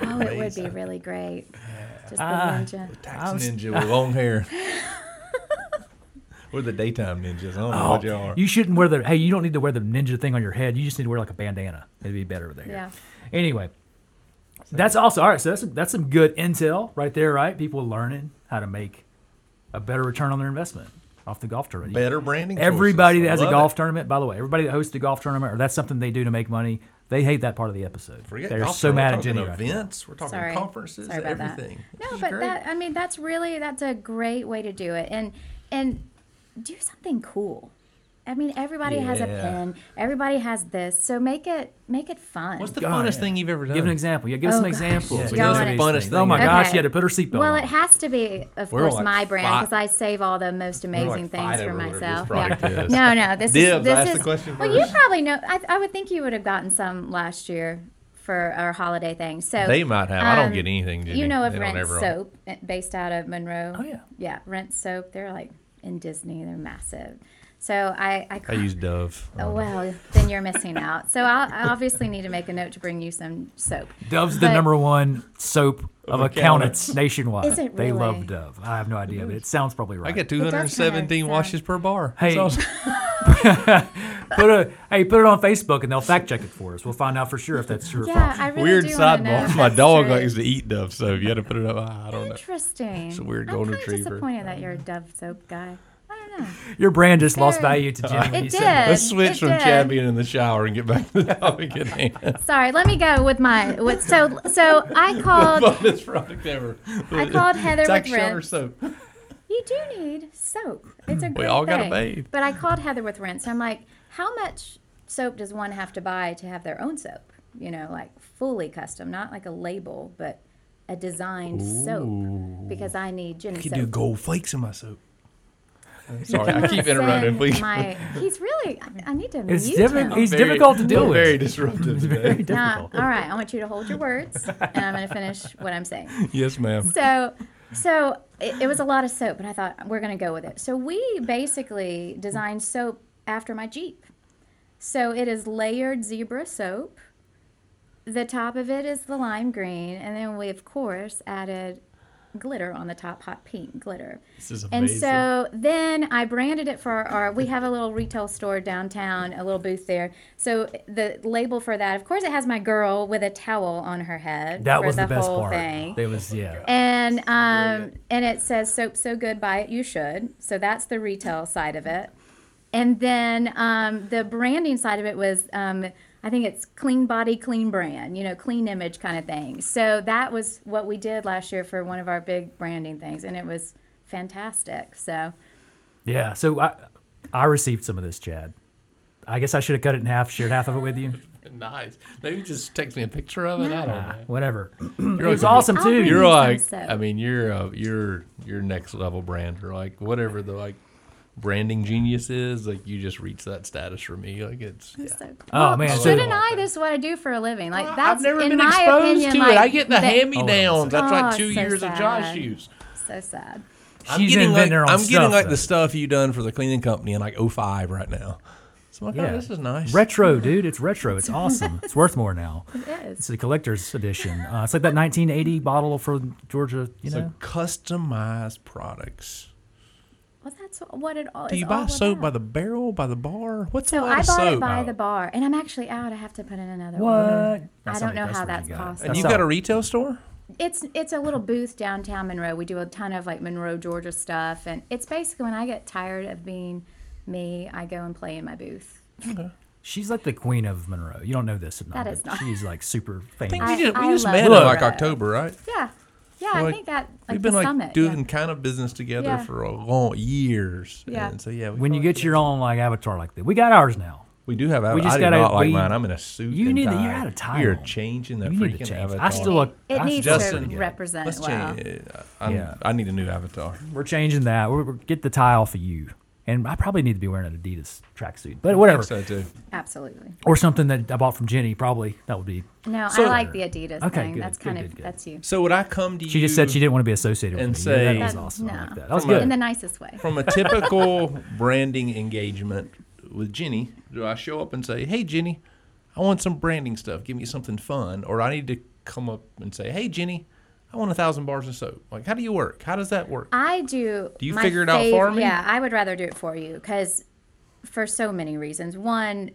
Oh, be it would be really great. Just the Ah. ninja. Tax I ninja with long hair. We're the daytime ninjas. I don't know what oh, you are. Oh, You shouldn't wear the. Hey, you don't need to wear the ninja thing on your head. You just need to wear like a bandana. It'd be better there. Yeah. Anyway, that's also all right. So that's that's some good intel right there, right? People learning how to make a better return on their investment off the golf tournament. Better branding. Everybody choices. that has I a love golf it. tournament, by the way, everybody that hosts a golf tournament or that's something they do to make money, they hate that part of the episode. Forget They're golf so mad at. Ginny. We're right events. We're talking Sorry. conferences. Sorry about everything. that. No, but great. that I mean that's really that's a great way to do it, and and do something cool. I mean, everybody has a Yeah. pen. Everybody has this, so make it make it fun. What's the God, funnest yeah. thing you've ever done? Give an example. Yeah, give us Oh, some gosh. examples. Yeah. We Y'all know wanna- these Funnest thing Oh my Okay. gosh, she had to put her seatbelt Well, on. it has to be, of We're course, like my brand because I save all the most amazing like things for over what this myself. Yeah. No, no, this Dibs, is this ask is. the question well, you probably know. I, I would think you would have gotten some last year for our holiday thing. So They might have. I don't um, get anything. Ginny. You know of Rinse Soap, eh, based out of Monroe. Oh, yeah. yeah, Rinse Soap. They're like in Disney. They're massive. So I, I, I use Dove. Oh, well, then you're missing out. So I'll, I obviously need to make a note to bring you some soap. Dove's the number one soap of accountants nationwide. Is it They love Dove. I have no idea, but it sounds probably right. I get 217 washes per bar. Hey. That's awesome. put a hey, put it on Facebook and they'll fact check it for us. We'll find out for sure if that's true or Yeah, false. I really weird do wanna know sidebar. if My dog true. likes to eat Dove soap. You had to put it up. I don't know. Interesting. It's a weird I'm golden kinda retriever. disappointed that you're a Dove soap guy. I don't know. Your brand just lost value to Jim when It you said did. that. Let's switch it from did. Chad being in the shower and get back to the topic at hand. Sorry, let me go with my. With, so so I called. Funnest product ever. I called Heather Tack with shelter Rinse. soap. You do need soap. It's a great all gotta thing. bathe. But I called Heather with rinse. I'm like, how much soap does one have to buy to have their own soap? You know, like fully custom, not like a label, but a designed soap. Because I need Ginny I could soap. do gold flakes in my soap. Sorry, I keep interrupting. Please. My, he's really. I, I need to It's mute different- him. he's difficult to deal with. Very disruptive Very today. Now, difficult. all right, I want you to hold your words, and I'm going to finish what I'm saying. yes, ma'am. So, so it, it was a lot of soap, and I thought we're going to go with it. So we basically designed soap after my Jeep. So it is layered zebra soap. The top of it is the lime green, and then we of course added glitter on the top, hot pink glitter. This is amazing. And so then I branded it for our, we have a little retail store downtown, a little booth there. So the label for that, of course, it has my girl with a towel on her head. That for was the, best whole part. Thing. It was yeah. And um, and it says soap so good, buy it you should. So that's the retail side of it. And then um, the branding side of it was um, I think it's clean body, clean brand, you know, clean image kind of thing. So that was what we did last year for one of our big branding things, and it was fantastic. So Yeah. So I I received some of this, Chad. I guess I should have cut it in half, shared half of it with you. nice. Maybe just text me a picture of it. I don't know. Whatever. it You're was awesome I'll too. You're like, soap. I mean, you're uh, you're you're next level brand or like whatever the like branding genius is. Like you just reach that status for me. Like it's. Yeah. So, Oh, man, so- shouldn't I? This is what I do for a living. Like that's I've never in been my exposed opinion, to like, it. I get the that- hand me downs. That's Oh, like two so years of Josh shoes. So sad. I'm She's getting like her own I'm getting like though. the stuff you done for the cleaning company in like 05 right now. So I'm like, Yeah. oh, this is nice. Retro, dude. It's retro. It's awesome. It's worth more now. It is. It's the collector's edition. Uh, it's like that 1980 bottle for Georgia. You so know. customized products. Well, that's what it all Do is you buy all soap by the barrel, by the bar? What's So a lot I of bought soap? it by Oh. the bar, and I'm actually out. I have to put in another one. What? order. I don't know how that's you possible. and you've got a retail store? It's it's a little booth downtown Monroe. We do a ton of like Monroe, Georgia stuff, and it's basically when I get tired of being me, I go and play in my booth. Okay. She's like the queen of Monroe. You don't know this, That is but not- she's like super I famous. think I- we just, we I just love met in Monroe. like October, right? Yeah, yeah. I Like, think that like We've been the like summit. doing yeah. kind of business together Yeah. for a long years. Yeah. And so yeah, when you get your own like avatar like that, we got ours now. we do have. we I just do gotta- not like we- mine. I'm in a suit. You and need to- tie. you're out of time. We are changing that You freaking change. avatar. I still look. It I needs still to Justin, look good. represent Let's well. change. it. I, Yeah. I need a new avatar. We're changing that. We're, we're get the tie off of you, and I probably need to be wearing an Adidas tracksuit, but whatever, So too. Absolutely. or something that I bought from Ginny. Probably that would be. No, So- I like the Adidas Okay, thing. good, that's good, kind good, of good. that's you. So would I come to you? She just said she didn't want to be associated and with me. Yeah, say- that was That- awesome. I no. like that. That was From a- good. In the nicest way. from a typical branding engagement with Ginny, do I show up and say, "Hey, Ginny, I want some branding stuff. Give me something fun," or I need to come up and say, "Hey, Ginny, I want a thousand bars of soap." Like, how do you work? How does that work? I do. Do you figure it out for me? Yeah, I would rather do it for you because, for so many reasons. One,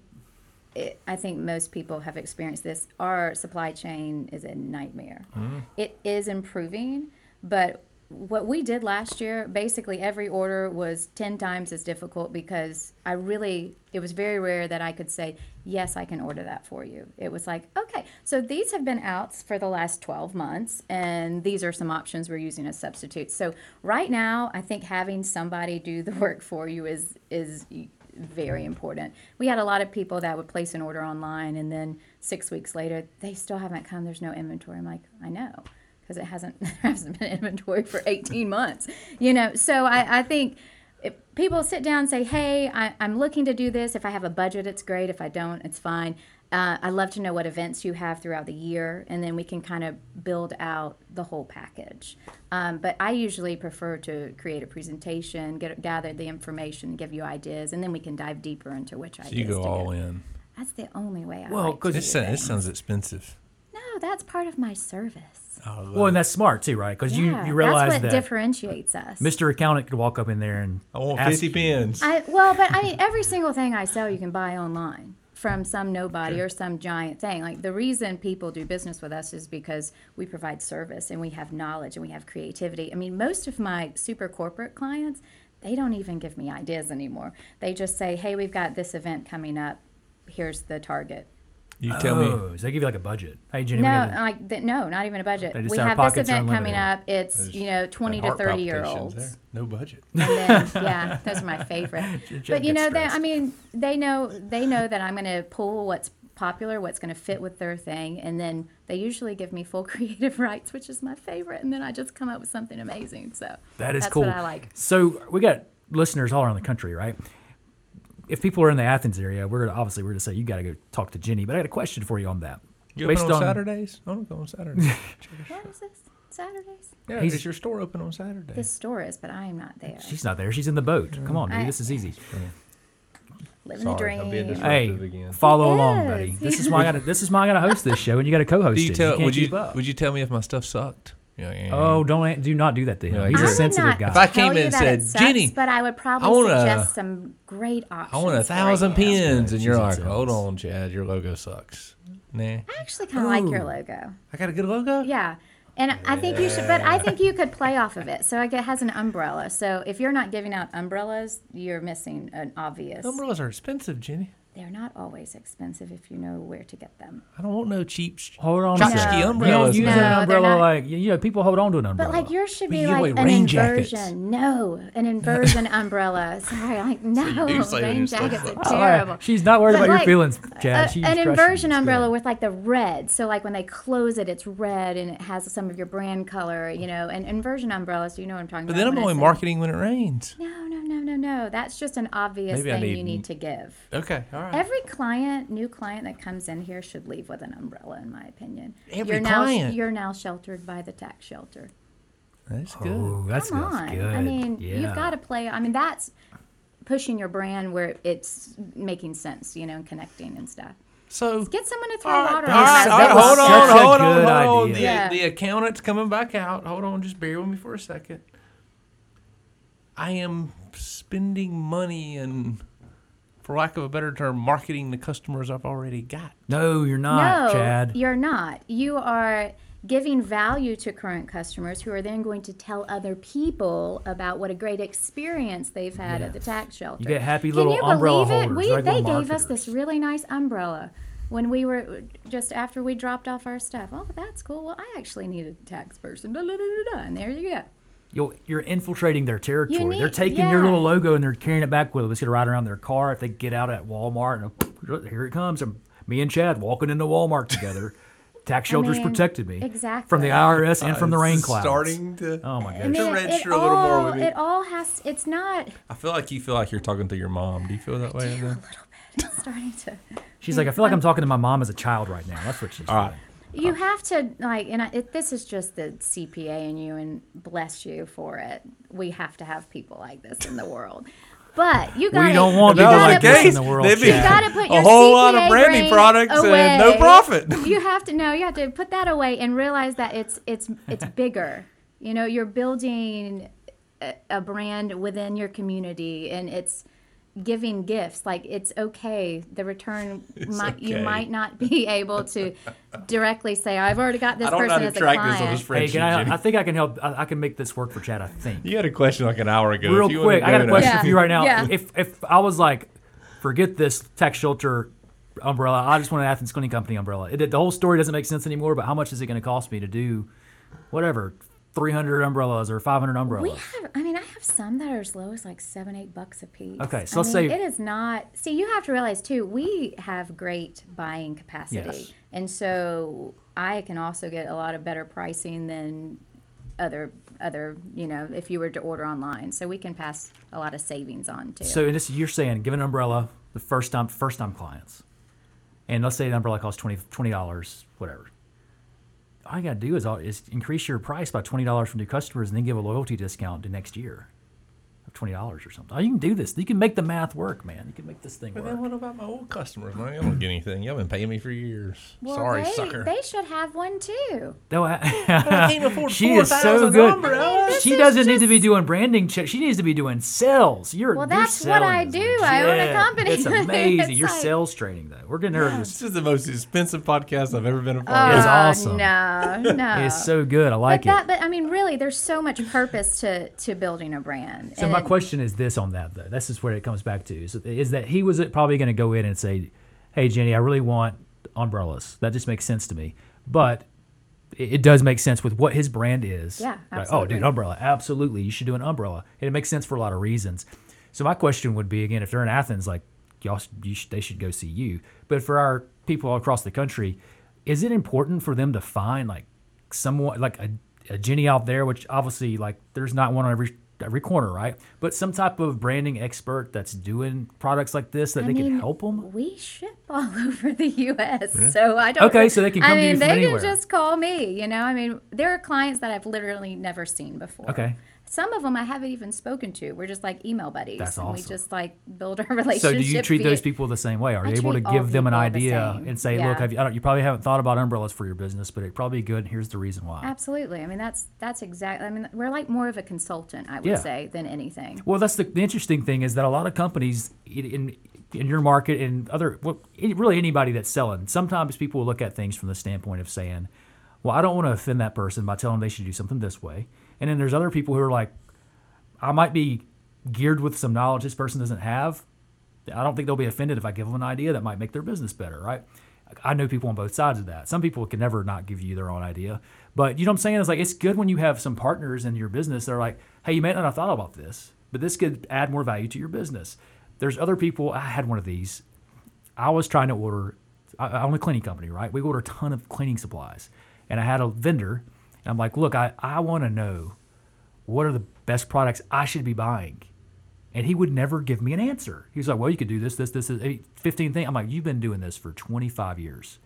it, I think most people have experienced this. Our supply chain is a nightmare. Mm-hmm. It is improving, but what we did last year, basically every order was 10 times as difficult because I really, it was very rare that I could say, yes, I can order that for you. It was like, okay, so these have been out for the last 12 months, and these are some options we're using as substitutes. So right now, I think having somebody do the work for you is, is very important. We had a lot of people that would place an order online, and then six weeks later, they still haven't come. There's no inventory. I'm like, I know because it hasn't there hasn't been inventory for 18 months you know so i, I think if people sit down and say hey I, i'm looking to do this if i have a budget it's great if i don't it's fine uh, I love to know what events you have throughout the year, and then we can kind of build out the whole package. Um, but I usually prefer to create a presentation, get gather the information, give you ideas, and then we can dive deeper into which ideas. You go to all do. in. That's the only way I Well, like 'cause to This, do sounds, this sounds expensive. No, that's part of my service. Oh, well, and that's smart too, right? Because you, Yeah, you realize that's what that differentiates us. Mr. Accountant could walk up in there and I want ask 50 you- pins. I, well, but I mean, every single thing I sell, you can buy online from some nobody or some giant thing. Like the reason people do business with us is because we provide service and we have knowledge and we have creativity. I mean, most of my super corporate clients, they don't even give me ideas anymore. They just say, "Hey, we've got this event coming up. Here's the target." You tell me. Oh, so they give you like a budget. Hey, Ginny, No, we gotta- like th- no, not even a budget. We have this pockets are event coming up. It's you know twenty to thirty year palpitations olds. there. No budget. And then, yeah, those are my favorite. Jack But you know, they, I mean, they know they know that I'm going to pull what's popular, what's going to fit with their thing, and then they usually give me full creative rights, which is my favorite, and then I just come up with something amazing. So That is that's cool. what I like. So we got listeners all around the country, right? If people are in the Athens area, we're gonna, obviously we're going to say you got to go talk to Ginny. But I got a question for you on that. You open on, on- Saturdays? I don't go on Saturdays. What is this? Saturdays? yeah, He's- is your store open on Saturday? This store is, but I am not there. She's not there. She's in the boat. Come on, dude. I- This is easy. Living the Sorry, I'm being dream. Hey, again. follow He along, is. buddy. This is why I got to. This is why I got to host this show, and you got to co-host Do it. you tell? can't would you keep up. would you tell me if my stuff sucked? Oh, don't do not do that to him. Yeah, He's I a would sensitive not guy. If I tell came you in and that said, sucks, "Ginny, but I would probably I wanna- suggest some great options. I want a for thousand you. pins, and She's you're in like, sales. hold on, Chad, your logo sucks. Nah, I actually kind of like your logo. I got a good logo. Yeah. And I think you should, but I think you could play off of it. So like it has an umbrella. So if you're not giving out umbrellas, you're missing an obvious. Umbrellas are expensive, Ginny. They're not always expensive if you know where to get them. I don't want no cheap. sh- Hold on a Tchotchke second. No. You don't umbrellas. use No, an umbrella not. like you know. People hold on to an umbrella. But like yours should be you like an rain jackets. inversion. No, an inversion umbrella. Sorry, like no, do say rain jackets are sucks. All right. terrible. She's not worried But about your feelings, Chad. a- an inversion umbrella with like the red. So like when they close it, it's red and it has some of your brand color. You know, and inversion umbrellas. You know what I'm talking But about. But then I'm only marketing when it rains. No, no, no, no, no. That's just an obvious Maybe thing need- you need to give. Okay, all right. Every client, new client that comes in here should leave with an umbrella, in my opinion. Every you're now, client? You're now sheltered by the tax shelter. That's oh, good. Oh, that's Come that's on. good. I mean, yeah. you've got to play. I mean, that's pushing your brand where it's making sense, you know, and connecting and stuff. So Get someone to throw All right, water right, on. All right, That was hold on, hold on, hold on. The, Yeah. the accountant's coming back out. Hold on, just bear with me for a second. I am spending money and, for lack of a better term, marketing the customers I've already got. No, you're not, no, Chad. you're not. You are giving value to current customers who are then going to tell other people about what a great experience they've had at the tax shelter. You get happy Can little you umbrella believe holders, it? We, regular they gave us this really nice umbrella when we were just after we dropped off our stuff. Oh, that's cool. Well, I actually need a tax person. Da, da, da, da, da. And there you go. You'll, you're infiltrating their territory. need- They're taking your little logo and they're carrying it back with them. It's going to ride around their car if they get out at Walmart. And here it comes. And me and Chad walking into Walmart together. Tax shelters mean, protected me exactly. from the IRS and from the Uh, rain it's clouds. Starting to. Oh my I mean, to it, it a little more all, with me. It all has. It's not. I feel like you feel like you're talking to your mom. Do you feel that way? Then? It's starting to. She's like, I feel like I'm talking to my mom as a child right now. That's what she's All right. You oh. have to like, and I, it, this is just the CPA in you, and bless you for it. We have to have people like this in the world, but you got. We don't want people like this in the world. Be- You got to put A whole lot of CPA branding brain products and away. no profit. You have to know. You have to put that away and realize that it's it's it's bigger. You know, you're building a, a brand within your community, and it's giving gifts like it's okay the return might you might not be able to directly say i've already got this I don't know person how as to a track this client on this Hey, can I, I think I can help. I, I can make this work for Chad. I think. you had a question like an hour ago. Real If you wanna quick, I got a question Yeah. for you right now. Yeah. If if I was like, forget this tax shelter umbrella, I just want an Athens Cleaning Company umbrella. It, the whole story doesn't make sense anymore. But how much is it going to cost me to do, whatever, three hundred umbrellas or five hundred umbrellas we umbrellas? have i mean i have some that are as low as like seven eight bucks a piece Okay, so I let's mean, say- it is not see you have to realize too we have great buying capacity Yes. and so i can also get a lot of better pricing than other other you know if you were to order online so we can pass a lot of savings on too So this, you're saying, give an umbrella the first time first time clients. and let's say an umbrella costs 20 dollars, whatever. All you gotta do is, is increase your price by twenty dollars from new customers, and then give a loyalty discount to next year twenty dollars or something. Oh, you can do this. You can make the math work, man. You can make this thing But work. then what about my old customers? Man, I don't get anything. Y'all been paying me for years. Well, Sorry, they, sucker. they should have one too. No, I I, can't afford she is so 4,000 good. umbrellas. She doesn't need to be doing branding. Check. She needs to be doing sales. You're Well, you're that's what I do. this. I own a company. It's amazing. It's you're like- sales training though. We're getting her to This is the most expensive podcast I've ever been a part Oh, It's awesome. No, no. It's so good. I like but that, it. but I mean, really, there's so much purpose to to building a brand. So my And- question is this on that though. This is where it comes back to is, is that he was probably going to go in and say, "Hey Ginny, I really want umbrellas. That just makes sense to me." But it, it does make sense with what his brand is. Yeah, Like, oh, dude, umbrella. Absolutely, you should do an umbrella, and it makes sense for a lot of reasons. So my question would be again, if they're in Athens, like y'all, sh- you sh- they should go see you. But for our people all across the country, is it important for them to find like someone like a, a Ginny out there, which obviously like there's not one on every every corner, right? But some type of branding expert that's doing products like this that I they mean, can help them. We ship all over the U.S., so I don't. Okay, so they can come I to mean, you from they anywhere. can just call me. You know, I mean, there are clients that I've literally never seen before. Okay. Some of them I haven't even spoken to. We're just like email buddies, That's and we just like build our relationship. So do you treat those people the same way? Are I you able to give them an people the idea and say, Yeah. look, have you, I don't, you probably haven't thought about umbrellas for your business, but it'd probably be good. And here's the reason why. Absolutely. I mean, that's that's exactly. I mean, we're like more of a consultant, I would Yeah. say, than anything. Well, that's the, the interesting thing is that a lot of companies in in, in your market and other well, really anybody that's selling, sometimes people will look at things from the standpoint of saying, "Well, I don't want to offend that person by telling them they should do something this way," and then there's other people who are like, "I might be geared with some knowledge this person doesn't have. I don't think they'll be offended if I give them an idea that might make their business better, right?" I know people on both sides of that. Some people can never not give you their own idea, but you know what I'm saying? It's like it's good when you have some partners in your business that are like, "Hey, you may not have thought about this, but this could add more value to your business." There's other people. I had one of these. I was trying to order. I, I own a cleaning company, right? We order a ton of cleaning supplies, and I had a vendor. And I'm like, "Look, I I want to know what are the best products I should be buying." And he would never give me an answer. He was like, "Well, you could do this, this, this, this, 15 things." I'm like, "You've been doing this for 25 years.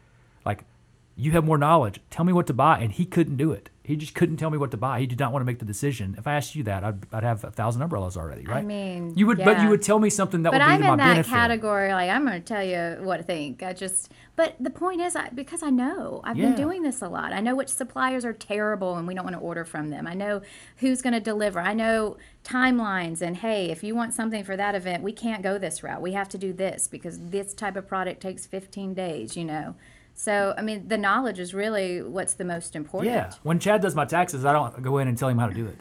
You have more knowledge. Tell me what to buy." And he couldn't do it. He just couldn't tell me what to buy. He did not want to make the decision. If I asked you that, I'd, I'd have a thousand umbrellas already, right? I mean, you would, but you would tell me something that but would be I'm my in that benefit. category. Like I'm going to tell you what I think. I just, but the point is, I, because I know I've Yeah. been doing this a lot. I know which suppliers are terrible and we don't want to order from them. I know who's going to deliver. I know timelines and hey, if you want something for that event, we can't go this route. We have to do this because this type of product takes 15 days. You know. So I mean, the knowledge is really what's the most important. Yeah. When Chad does my taxes, I don't go in and tell him how to do it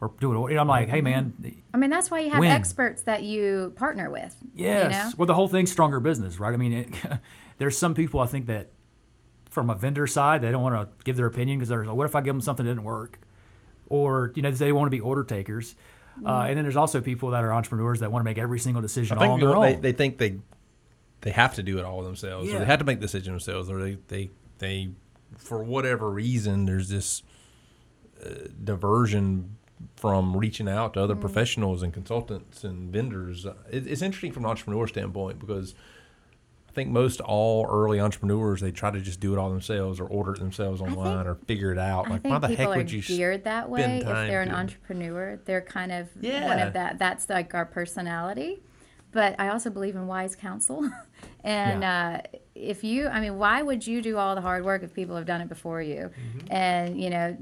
or do it. I'm like, hey man, I mean, that's why you have When? experts that you partner with. yes. You know? Well, the whole thing's stronger business, right? I mean, it, there's some people I think that from a vendor side, they don't want to give their opinion because they're like, what if I give them something that didn't work? Or, you know, they want to be order takers. Uh, and then there's also people that are entrepreneurs that want to make every single decision I all on their people, they, own. they think they they have to do it all themselves, or they have to make decisions themselves, or they they they for whatever reason there's this uh, diversion from reaching out to other Mm-hmm. professionals and consultants and vendors. It, it's interesting from an entrepreneur standpoint because I think most all early entrepreneurs they try to just do it all themselves or order it themselves online or figure it out. Like think why the heck would you geared that way. If they're an doing- entrepreneur, they're kind of one Yeah. of that. That's like our personality. But I also believe in wise counsel. and uh, if you, I mean, why would you do all the hard work if people have done it before you? Mm-hmm. And you know,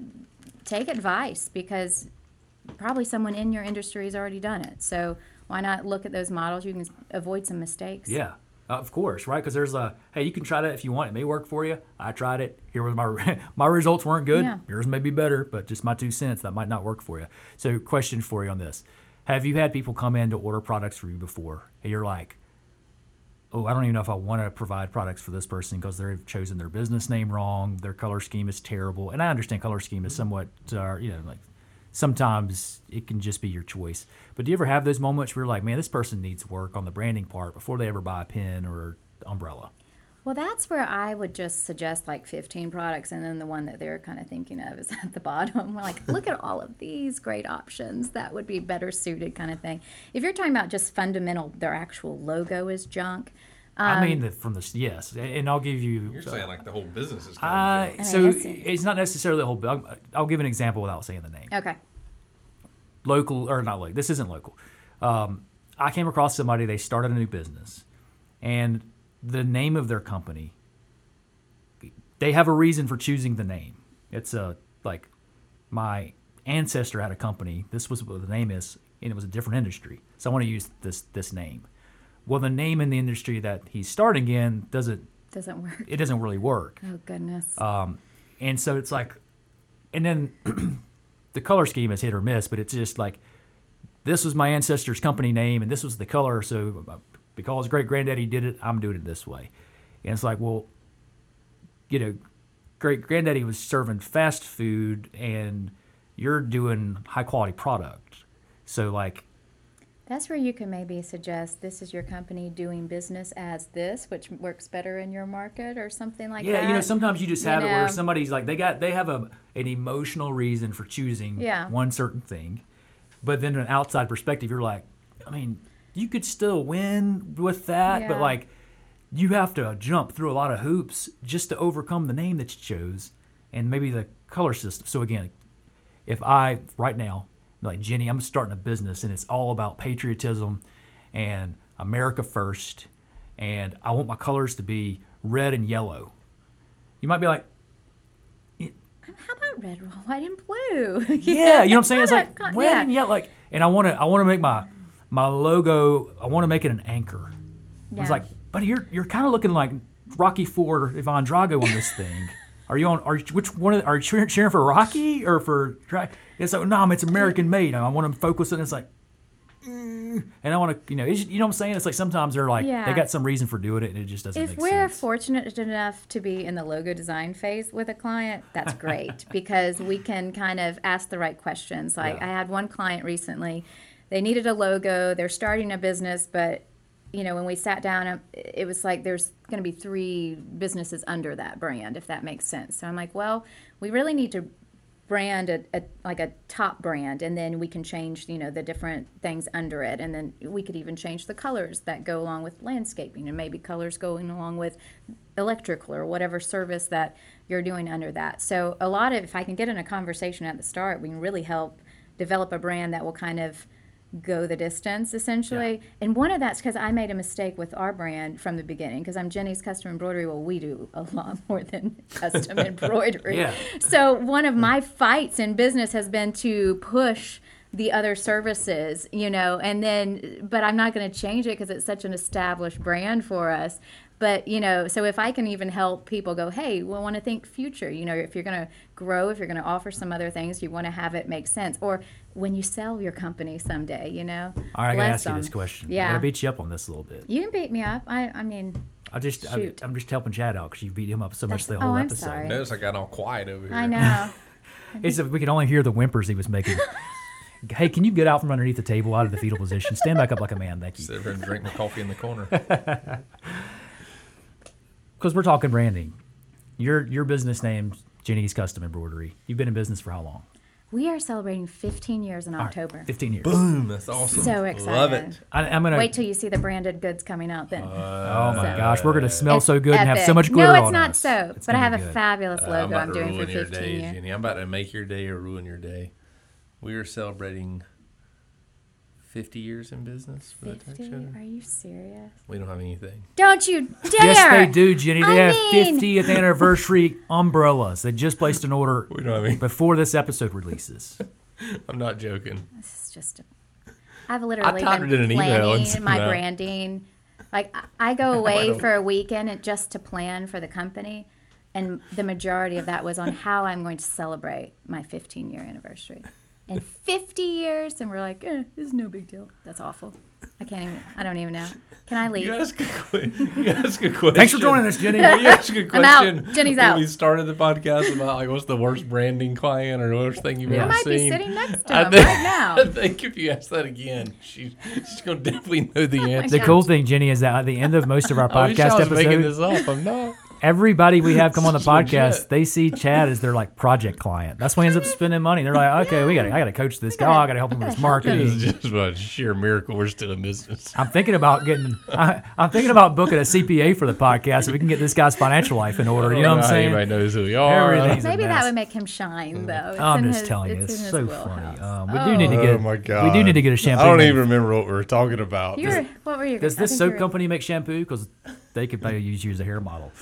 take advice because probably someone in your industry has already done it. So why not look at those models? You can avoid some mistakes. Yeah, of course, right? Because there's a hey, you can try that if you want. It may work for you. I tried it. Here was my my results weren't good. Yeah. Yours may be better, but just my two cents that might not work for you. So, question for you on this: Have you had people come in to order products for you before, and you're like, oh, I don't even know if I want to provide products for this person because they've chosen their business name wrong. Their color scheme is terrible, and I understand color scheme is somewhat, uh, you know, like sometimes it can just be your choice. But do you ever have those moments where you're like, man, this person needs work on the branding part before they ever buy a pen or umbrella? Well, that's where I would just suggest like 15 products, and then the one that they're kind of thinking of is at the bottom. We're like, look at all of these great options that would be better suited, kind of thing. If you're talking about just fundamental, their actual logo is junk. I mean, the, from the yes, and I'll give you. You're saying like the whole business is Uh, kind of so guess it's not necessarily the whole. I'll, I'll give an example without saying the name. Okay. Local or not local. This isn't local. Um, I came across somebody. They started a new business, and the name of their company. They have a reason for choosing the name. It's a like my ancestor had a company. This was what the name is, and it was a different industry. So I want to use this this name. Well, the name in the industry that he's starting in doesn't Doesn't work. it doesn't really work. Oh goodness. Um, and so it's like, and then the color scheme is hit or miss, but it's just like, this was my ancestor's company name and this was the color. So because great granddaddy did it, I'm doing it this way. And it's like, well, you know, great granddaddy was serving fast food and you're doing high quality product. So like, That's where you can maybe suggest this is your company doing business as this, which works better in your market or something like yeah, that. Yeah, you know, sometimes you just You have it where somebody's like they got they have a an emotional reason for choosing Yeah. one certain thing, but then an outside perspective, you're like, I mean, you could still win with that, but like you have to jump through a lot of hoops just to overcome the name that you chose and maybe the color system. So again, if I right now like Ginny, I'm starting a business and it's all about patriotism and America first, and I want my colors to be red and yellow. You might be like, How about red, white, and blue? yeah, you know what I'm saying? It's like red yeah. and yellow, like, and I want to, I want to make my my logo. I want to make it an anchor. I was like, buddy, you're you're kind of looking like Rocky Four Ivan Drago on this thing. Are you on? Are you, which one? Of, are you cheering, cheering for Rocky or for? Dra-" It's like no, it's American made. I want to focus on. It's like, mm, and I want to, you know, you know what I'm saying? It's like sometimes they're like Yeah. they got some reason for doing it, and it just doesn't If we're sense. fortunate enough to be in the logo design phase with a client, that's great because we can kind of ask the right questions. Like Yeah. I had one client recently, they needed a logo, they're starting a business, but you know, when we sat down, um, it was like there's going to be three businesses under that brand, if that makes sense. So I'm like, well, we really need to brand a, a like a top brand and then we can change you know the different things under it and then we could even change the colors that go along with landscaping and maybe colors going along with electrical or whatever service that you're doing under that so a lot of if i can get in a conversation at the start we can really help develop a brand that will kind of go the distance essentially and one of that's because i made a mistake with our brand from the beginning because i'm ginny's custom embroidery well we do a lot more than custom embroidery Yeah. so one of my fights in business has been to push the other services, you know, and then, but I'm not going to change it because it's such an established brand for us. But, you know, so if I can even help people go, hey, we want to think future, you know, if you're going to grow, if you're going to offer some other things, you want to have it make sense. Or when you sell your company someday, you know. All right, I gotta bless ask you this them. question. I Yeah. gotta beat you up on this a little bit. You can beat me up. I, I mean, I just, I, Shoot. I'm just helping Chad out because you beat him up so much That's- the oh, whole oh, I'm episode. sorry. Notice I got all quiet over here. I know. It's we could only hear the whimpers he was making. hey, can you get out from underneath the table out of the fetal position? Stand back up like a man, thank you. Sit here and drink my coffee in the corner. Because we're talking branding. Your your business name's Ginny's Custom Embroidery. You've been in business for how long? We are celebrating 15 years in All right, October. Fifteen years. Boom. That's awesome. So excited. Love it. I, I'm gonna. Wait till you see the branded goods coming out then. oh my So- gosh, we're gonna smell It's so good and have so epic. much glitter No, it's on not us. so. It's but I gonna have be a good. fabulous Uh, logo I'm about I'm to doing for ruin your 15 day, years. Ginny. I'm about to make your day or ruin your day. We are celebrating 50 years in business for the tech 50? show. Are you serious? We don't have anything. Don't you dare! Yes, they do, Ginny. They I have mean- 50th anniversary umbrellas. They just placed an order We don't have any. before this episode releases. I'm not joking. This is just. A, I've literally typed been it in an email and planning sent my it out. branding. Like I- I go away don't- for a weekend and just to plan for the company, and the majority of that was on how I'm going to celebrate my 15 year anniversary. In 50 years, and we're like, eh, this is no big deal. That's awful. I can't even. I don't even know. Can I leave? You ask a, que- you ask a question. Thanks for joining us, Ginny. You ask a I'm out. question. Ginny's when out. We started the podcast about like what's the worst branding client or the worst thing you've Yeah. I ever might be seen. sitting next to I him think- right now. I think if you ask that again, she, she's gonna definitely know the answer. The cool thing, Ginny, is that at the end of most of our I wish I podcast was making episodes, this up. I'm not. Everybody we have come on the podcast, they see Chad as their like project client. That's why he ends up spending money. They're like, okay, we got, to I got to coach this guy. I got to help him with his marketing. It's just a sheer miracle we're still in business. I'm thinking about getting. I, I'm thinking about booking a CPA for the podcast so we can get this guy's financial life in order. You know what I'm saying? Everybody knows who we are. Everything's Maybe mess. that would make him shine, though. It's I'm just his- telling you, it's it's so funny. Um, we do need to Oh get. my god! We do need to get a shampoo. I don't even remember what we were talking about. You were, what were you? Does this soap company make shampoo? Because they could probably use you as a hair model.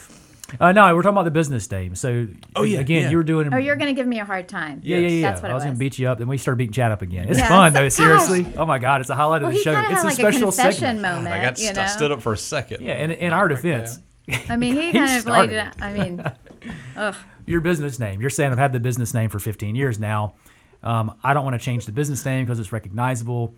Uh, no, we're talking about the business name. So, Oh, yeah, again, yeah. you were doing. Oh, you're going to give me a hard time. Yeah, yeah, yeah. That's what I it was gonna beat you up, then we started beating Chad up again. It's Yeah, fun so- though. Seriously. Oh my god, it's a highlight Well, of the show. It's had a like a special confession segment. moment. I got you st- know? Stood up for a second. Yeah, in, in our defense, I mean, he He kind of laid it. out. I mean, your business name. You're saying I've had the business name for 15 years now. Um, I don't want to change the business name because it's recognizable,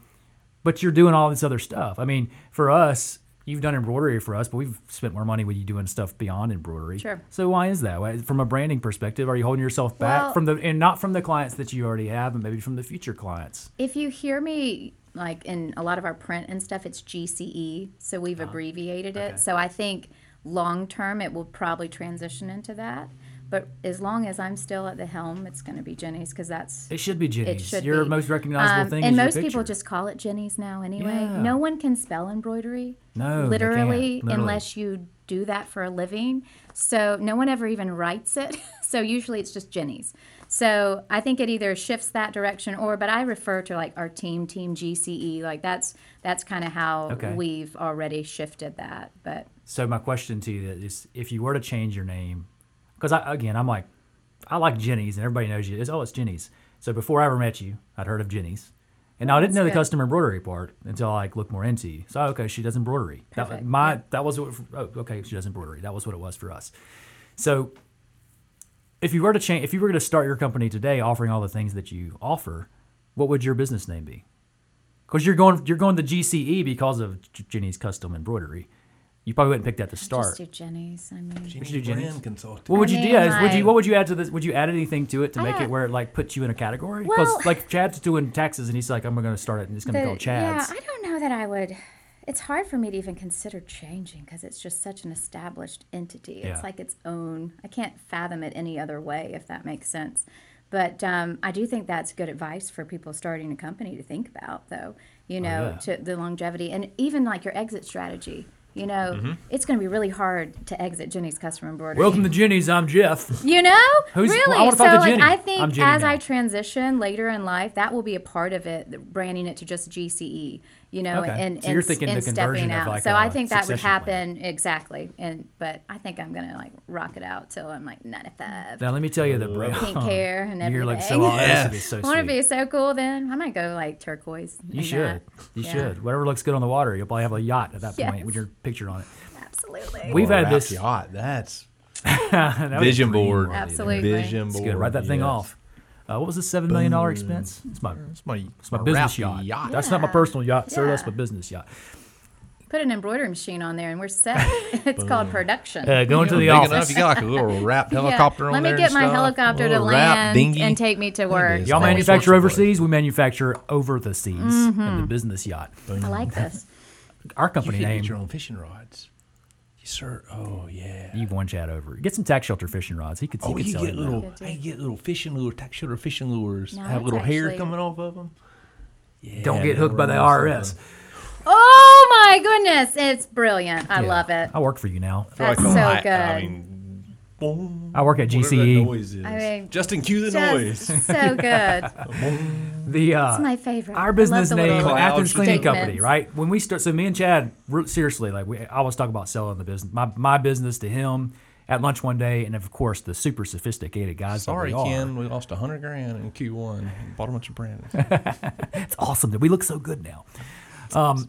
but you're doing all this other stuff. I mean, for us, you've done embroidery for us, but we've spent more money with you doing stuff beyond embroidery. Sure. So why is that? From a branding perspective, are you holding yourself back Well- from the and not from the clients that you already have, and maybe from the future clients? if you hear me like in a lot of our print and stuff, it's GCE, so we've abbreviated it. Uh-huh. okay. So I think long term it will probably transition into that. But as long as I'm still at the helm, it's going to be Ginny's because that's It should be Ginny's. it should Your be. most recognizable Um, thing and most people just call it Ginny's now anyway. Yeah. No one can spell embroidery. No, literally. Literally. unless you do that for a living. So no one ever even writes it. so usually it's just Ginny's. So I think it either shifts that direction or, but I refer to like our team, Team GCE. Like that's that's kind of how Okay. we've already shifted that. But So my question to you is, if you were to change your name, because I, again, I'm like, I like Ginny's, and everybody knows you. It's, oh, it's Ginny's. So before I ever met you, I'd heard of Ginny's, and I didn't know the custom embroidery part until I like looked more into you. So okay, she does embroidery. That, my yeah. that was what. Oh, okay, she does embroidery. That was what it was for us. So if you were to change, if you were going to start your company today, offering all the things that you offer, what would your business name be? Because you're going, you're going to GCE because of Ginny's custom embroidery. You probably wouldn't pick that to start. just do Ginny's. I mean, you do Ginny's? brand consultant. What would you do? mean, Yeah, would you what would you add to this? Would you add anything to it to I make it where it like puts you in a category? Because Well- like Chad's doing taxes and he's like, I'm going to start it and it's going to be The- called Chad's. Yeah, I don't know that I would. It's hard for me to even consider changing because it's just such an established entity. Yeah. It's like its own. I can't fathom it any other way, if that makes sense. But um, I do think that's good advice for people starting a company to think about, though. You know, Oh, yeah. to the longevity and even like your exit strategy. You know, Mm-hmm. it's going to be really hard to exit Ginny's customer embroidery. Welcome to Ginny's. I'm Jeff. You know, Who's- really. well, I so like. I think as now. I transition later in life, that will be a part of it, branding it to just GCE. You know, Okay. and So you're and, thinking and the conversion stepping of out. like so a I think that would succession plan. happen exactly. And but I think I'm gonna like rock it out till I'm like 95, Now let me tell you the brand. pink hair and everything. You're like so awesome. Yeah. So I want to be so cool. Then I might go like turquoise. You should. that. You Yeah. should. Whatever looks good on the water, you'll probably have a yacht at that point Yes. with your picture on it. Absolutely. We've had this yacht. That's that vision board. Absolutely. Vision It's board. good. Write that thing yes. off. Uh, what was the seven million dollar expense? It's my It's my, it's my business wrapped yacht. That's not my personal yacht, sir. That's my business yacht. Put an embroidery machine on there and we're set. it's called production. Uh, going to the Big office. enough. You got like a little wrapped Yeah. helicopter on Let me there. get and my stuff. helicopter to land dinghy. and take me to work. Y'all All manufacture overseas. We manufacture over the seas in Mm-hmm. the business yacht. I like this. Our company can name. get your own fishing rods. Yes, sir. Oh yeah. You've one Chad over. Get some tax shelter fishing rods. He could. Oh, he Oh, could you sell get little. Good, I get little fishing lure, tax shelter fishing lures. No, have that's little hair actually- coming off of them. Yeah, Don't get hooked by the we're uh, IRS. Oh my goodness, it's brilliant. I Yeah. love it. I work for you now. I feel That's like so I- good. I mean, boom, I work at GCE. noise is. I mean, Justin, cue the Just noise. so good. The uh, It's my favorite. I our love business the name, little Athens Cleaning statements. Company, right? When we start, so me and Chad, re- seriously, like we I always talk about selling the business, my my business to him at lunch one day, and of course the super sophisticated guys. that Sorry, we are. Ken, we lost a hundred grand in Q1. Bought a bunch of brands. It's awesome that we look so good now. Um,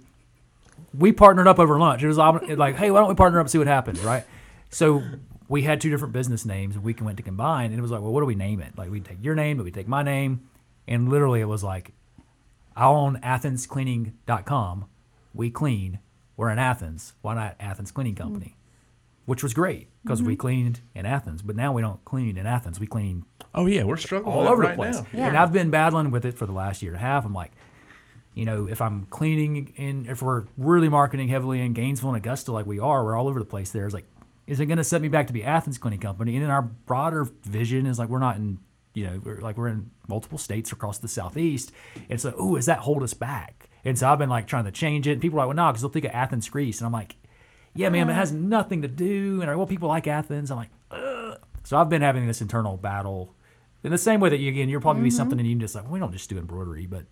we partnered up over lunch. It was all- like, hey, why don't we partner up and see what happens, right? So we had two different business names, and we went to combine, and it was like, well, what do we name it? Like, we take your name, but we take my name, and literally it was like, I own AthensCleaning.com. We clean. We're in Athens. Why not Athens Cleaning mm-hmm. Company? Which was great because we mm-hmm. cleaned in Athens, but now we don't clean in Athens. We clean Oh yeah, we're struggling all over that the place. now. Yeah. And I've been battling with it for the last year and a half. I'm like, you know, if I'm cleaning in, if we're really marketing heavily in Gainesville and Augusta like we are, we're all over the place there. It's like, Is it going to set me back to be Athens Cleaning Company? And then our broader vision is like we're not in, you know, we're, like we're in multiple states across the southeast, and so oh, does that hold us back? And so I've been like trying to change it. And people are like, well, no, because they'll think of Athens, Greece, and I'm like, yeah, man, it has uh-huh. nothing to do. And well, people like Athens. I'm like, Ugh. so I've been having this internal battle in the same way that you again, you're probably be mm-hmm. something and you just like, well, we don't just do embroidery, but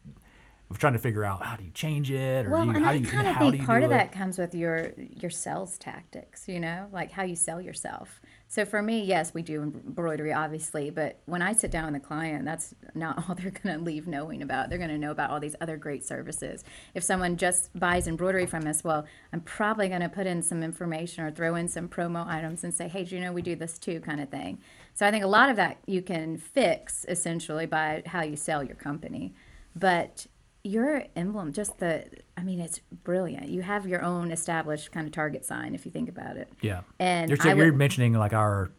we're trying to figure out how do you change it or Well, do you, and how I do you, kind of think part of it? that comes with your your sales tactics. You know, like how you sell yourself. So for me, yes, we do embroidery, obviously, but when I sit down with a client, that's not all they're going to leave knowing about. They're going to know about all these other great services. If someone just buys embroidery from us, well, I'm probably going to put in some information or throw in some promo items and say, hey, do you know we do this too, kind of thing. So I think a lot of that you can fix essentially by how you sell your company. But your emblem, just the, I mean, it's brilliant. You have your own established kind of target sign if you think about it. Yeah. And you're, you're would- mentioning like our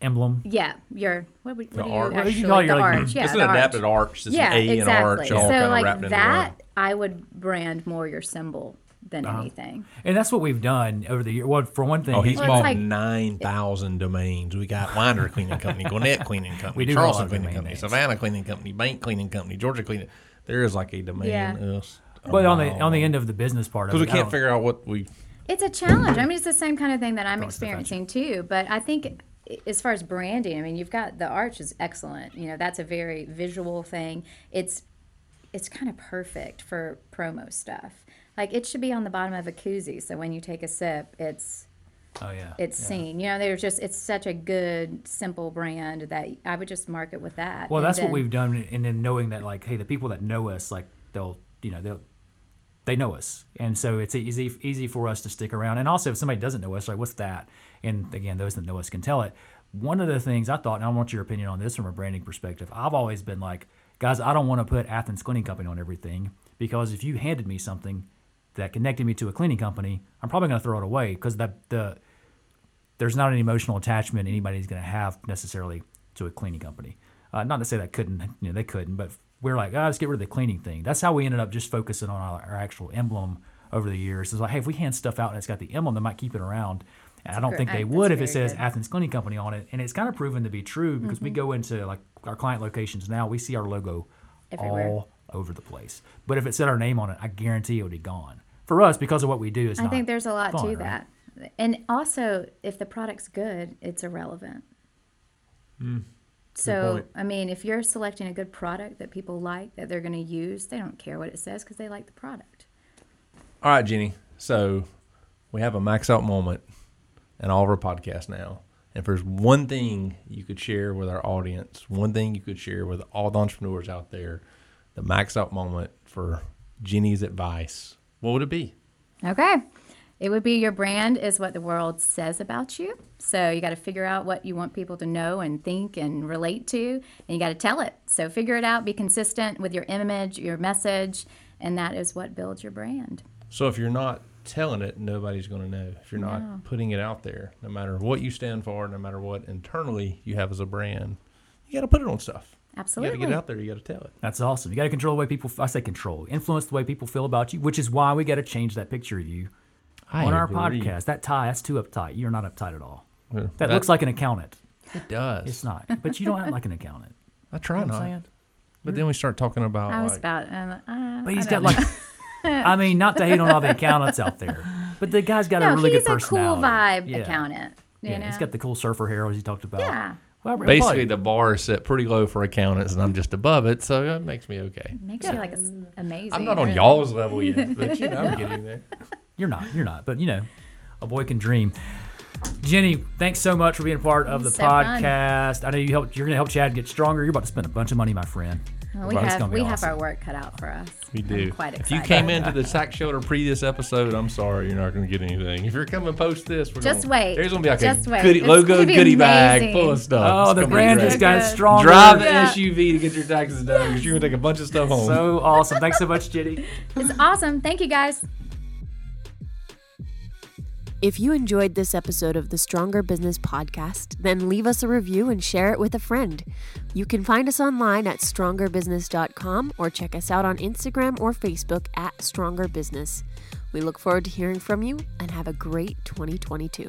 emblem. Yeah, your what, would, what do you arch. Well, you actually call your, the like, arch? Yeah, it's an the arch. adapted arch. It's Yeah, an A exactly. and arch all so kind of like wrapped into that, one. I would brand more your symbol than Uh-huh. anything. And that's what we've done over the year. Well, for one thing, Oh, he's Well, bought like- nine thousand domains. We got Winder Cleaning Company, Gwinnett Cleaning Company, We do have a lot Charleston Cleaning Company, names. Savannah Cleaning Company, Bank Cleaning Company, Georgia Cleaning. There is like a demand. Yeah. us. but on the on the end of the business part of because it, we can't figure out what we. It's a challenge. I mean, it's the same kind of thing that I'm Cross the fence. experiencing too. But I think as far as branding, I mean, you've got the arch is excellent. You know, that's a very visual thing. It's it's kind of perfect for promo stuff. Like it should be on the bottom of a koozie, so when you take a sip, it's Oh yeah, it's yeah. seen. You know, there's just it's such a good, simple brand that I would just market with that. Well, And that's what then- we've done, and then knowing that, like, hey, the people that know us, like, they'll, you know, they'll, they know us, and so it's easy easy for us to stick around. And also, if somebody doesn't know us, like, what's that? And again, those that know us can tell it. One of the things I thought, and I want your opinion on this from a branding perspective. I've always been like, guys, I don't want to put Athens Cleaning Company on everything because if you handed me something that connected me to a cleaning company, I'm probably going to throw it away because that the there's not an emotional attachment anybody's going to have necessarily to a cleaning company. Uh, not to say that couldn't, you know, they couldn't, but we're like, oh, let's get rid of the cleaning thing. That's how we ended up just focusing on our, our actual emblem over the years. It's like, hey, if we hand stuff out and it's got the emblem, they might keep it around. And I don't think they would if it says good. Athens Cleaning Company on it. And it's kind of proven to be true because Mm-hmm. we go into like our client locations now, we see our logo Everywhere. all over the place. But if it said our name on it, I guarantee it would be gone. For us, because of what we do, is I not think there's a lot fun, to right? that. And also, if the product's good, it's irrelevant. Mm, so. I mean, if you're selecting a good product that people like, that they're going to use, they don't care what it says because they like the product. All right, Ginny. So we have a max out moment in all of our podcasts now. And if there's one thing you could share with our audience, one thing you could share with all the entrepreneurs out there, the max out moment for Ginny's advice, what would it be? Okay. It would be your brand is what the world says about you. So you got to figure out what you want people to know and think and relate to, and you got to tell it. So figure it out, be consistent with your image, your message, and that is what builds your brand. So if you're not telling it, nobody's going to know. If you're not No. putting it out there, no matter what you stand for, no matter what internally you have as a brand, you got to put it on stuff. You got to get out there. You got to tell it. That's awesome. You got to control the way people. I say control, influence the way people feel about you, which is why we got to change that picture of you I on our agree. podcast. That tie, that's too uptight. You're not uptight at all. Yeah, That, looks like an accountant. it does. It's not, but you don't act like an accountant. I try You know not. I'm? But then we start talking about I was like, about, um, uh, But I he's don't got know. like, I mean, not to hate on all the accountants out there, but the guy's got no, a really he's good a cool vibe Yeah. accountant. You Yeah, know? he's got the cool surfer hair as you talked about. Yeah. Well, basically the bar is set pretty low for accountants, and I'm just above it, so that makes me okay. makes you like it's amazing. I'm not on y'all's level yet, but you know, I'm getting there. You're not. You're not. But you know, a boy can dream. Ginny, thanks so much for being a part of the So fun. podcast. I know you helped. You're going to help Chad get stronger. You're about to spend a bunch of money, my friend. Well, we Well, have gonna be we have our work cut out for us. We I'm do. quite if you came into the tax shelter pre this episode, I'm sorry, you're not going to get anything. If you're coming post this, we're Just gonna, wait. There's going to be like Just a wait. goodie, It's logo gonna be goodie bag full of stuff. Oh, It's the brand great. just got good. stronger. Drive the Yeah. SUV to get your taxes done because you're going to take a bunch of stuff home. So awesome. Thanks so much, Ginny. It's awesome. Thank you guys. If you enjoyed this episode of the Stronger Business Podcast, then leave us a review and share it with a friend. You can find us online at strongerbusiness.com or check us out on Instagram or Facebook at Stronger Business. We look forward to hearing from you and have a great 2022.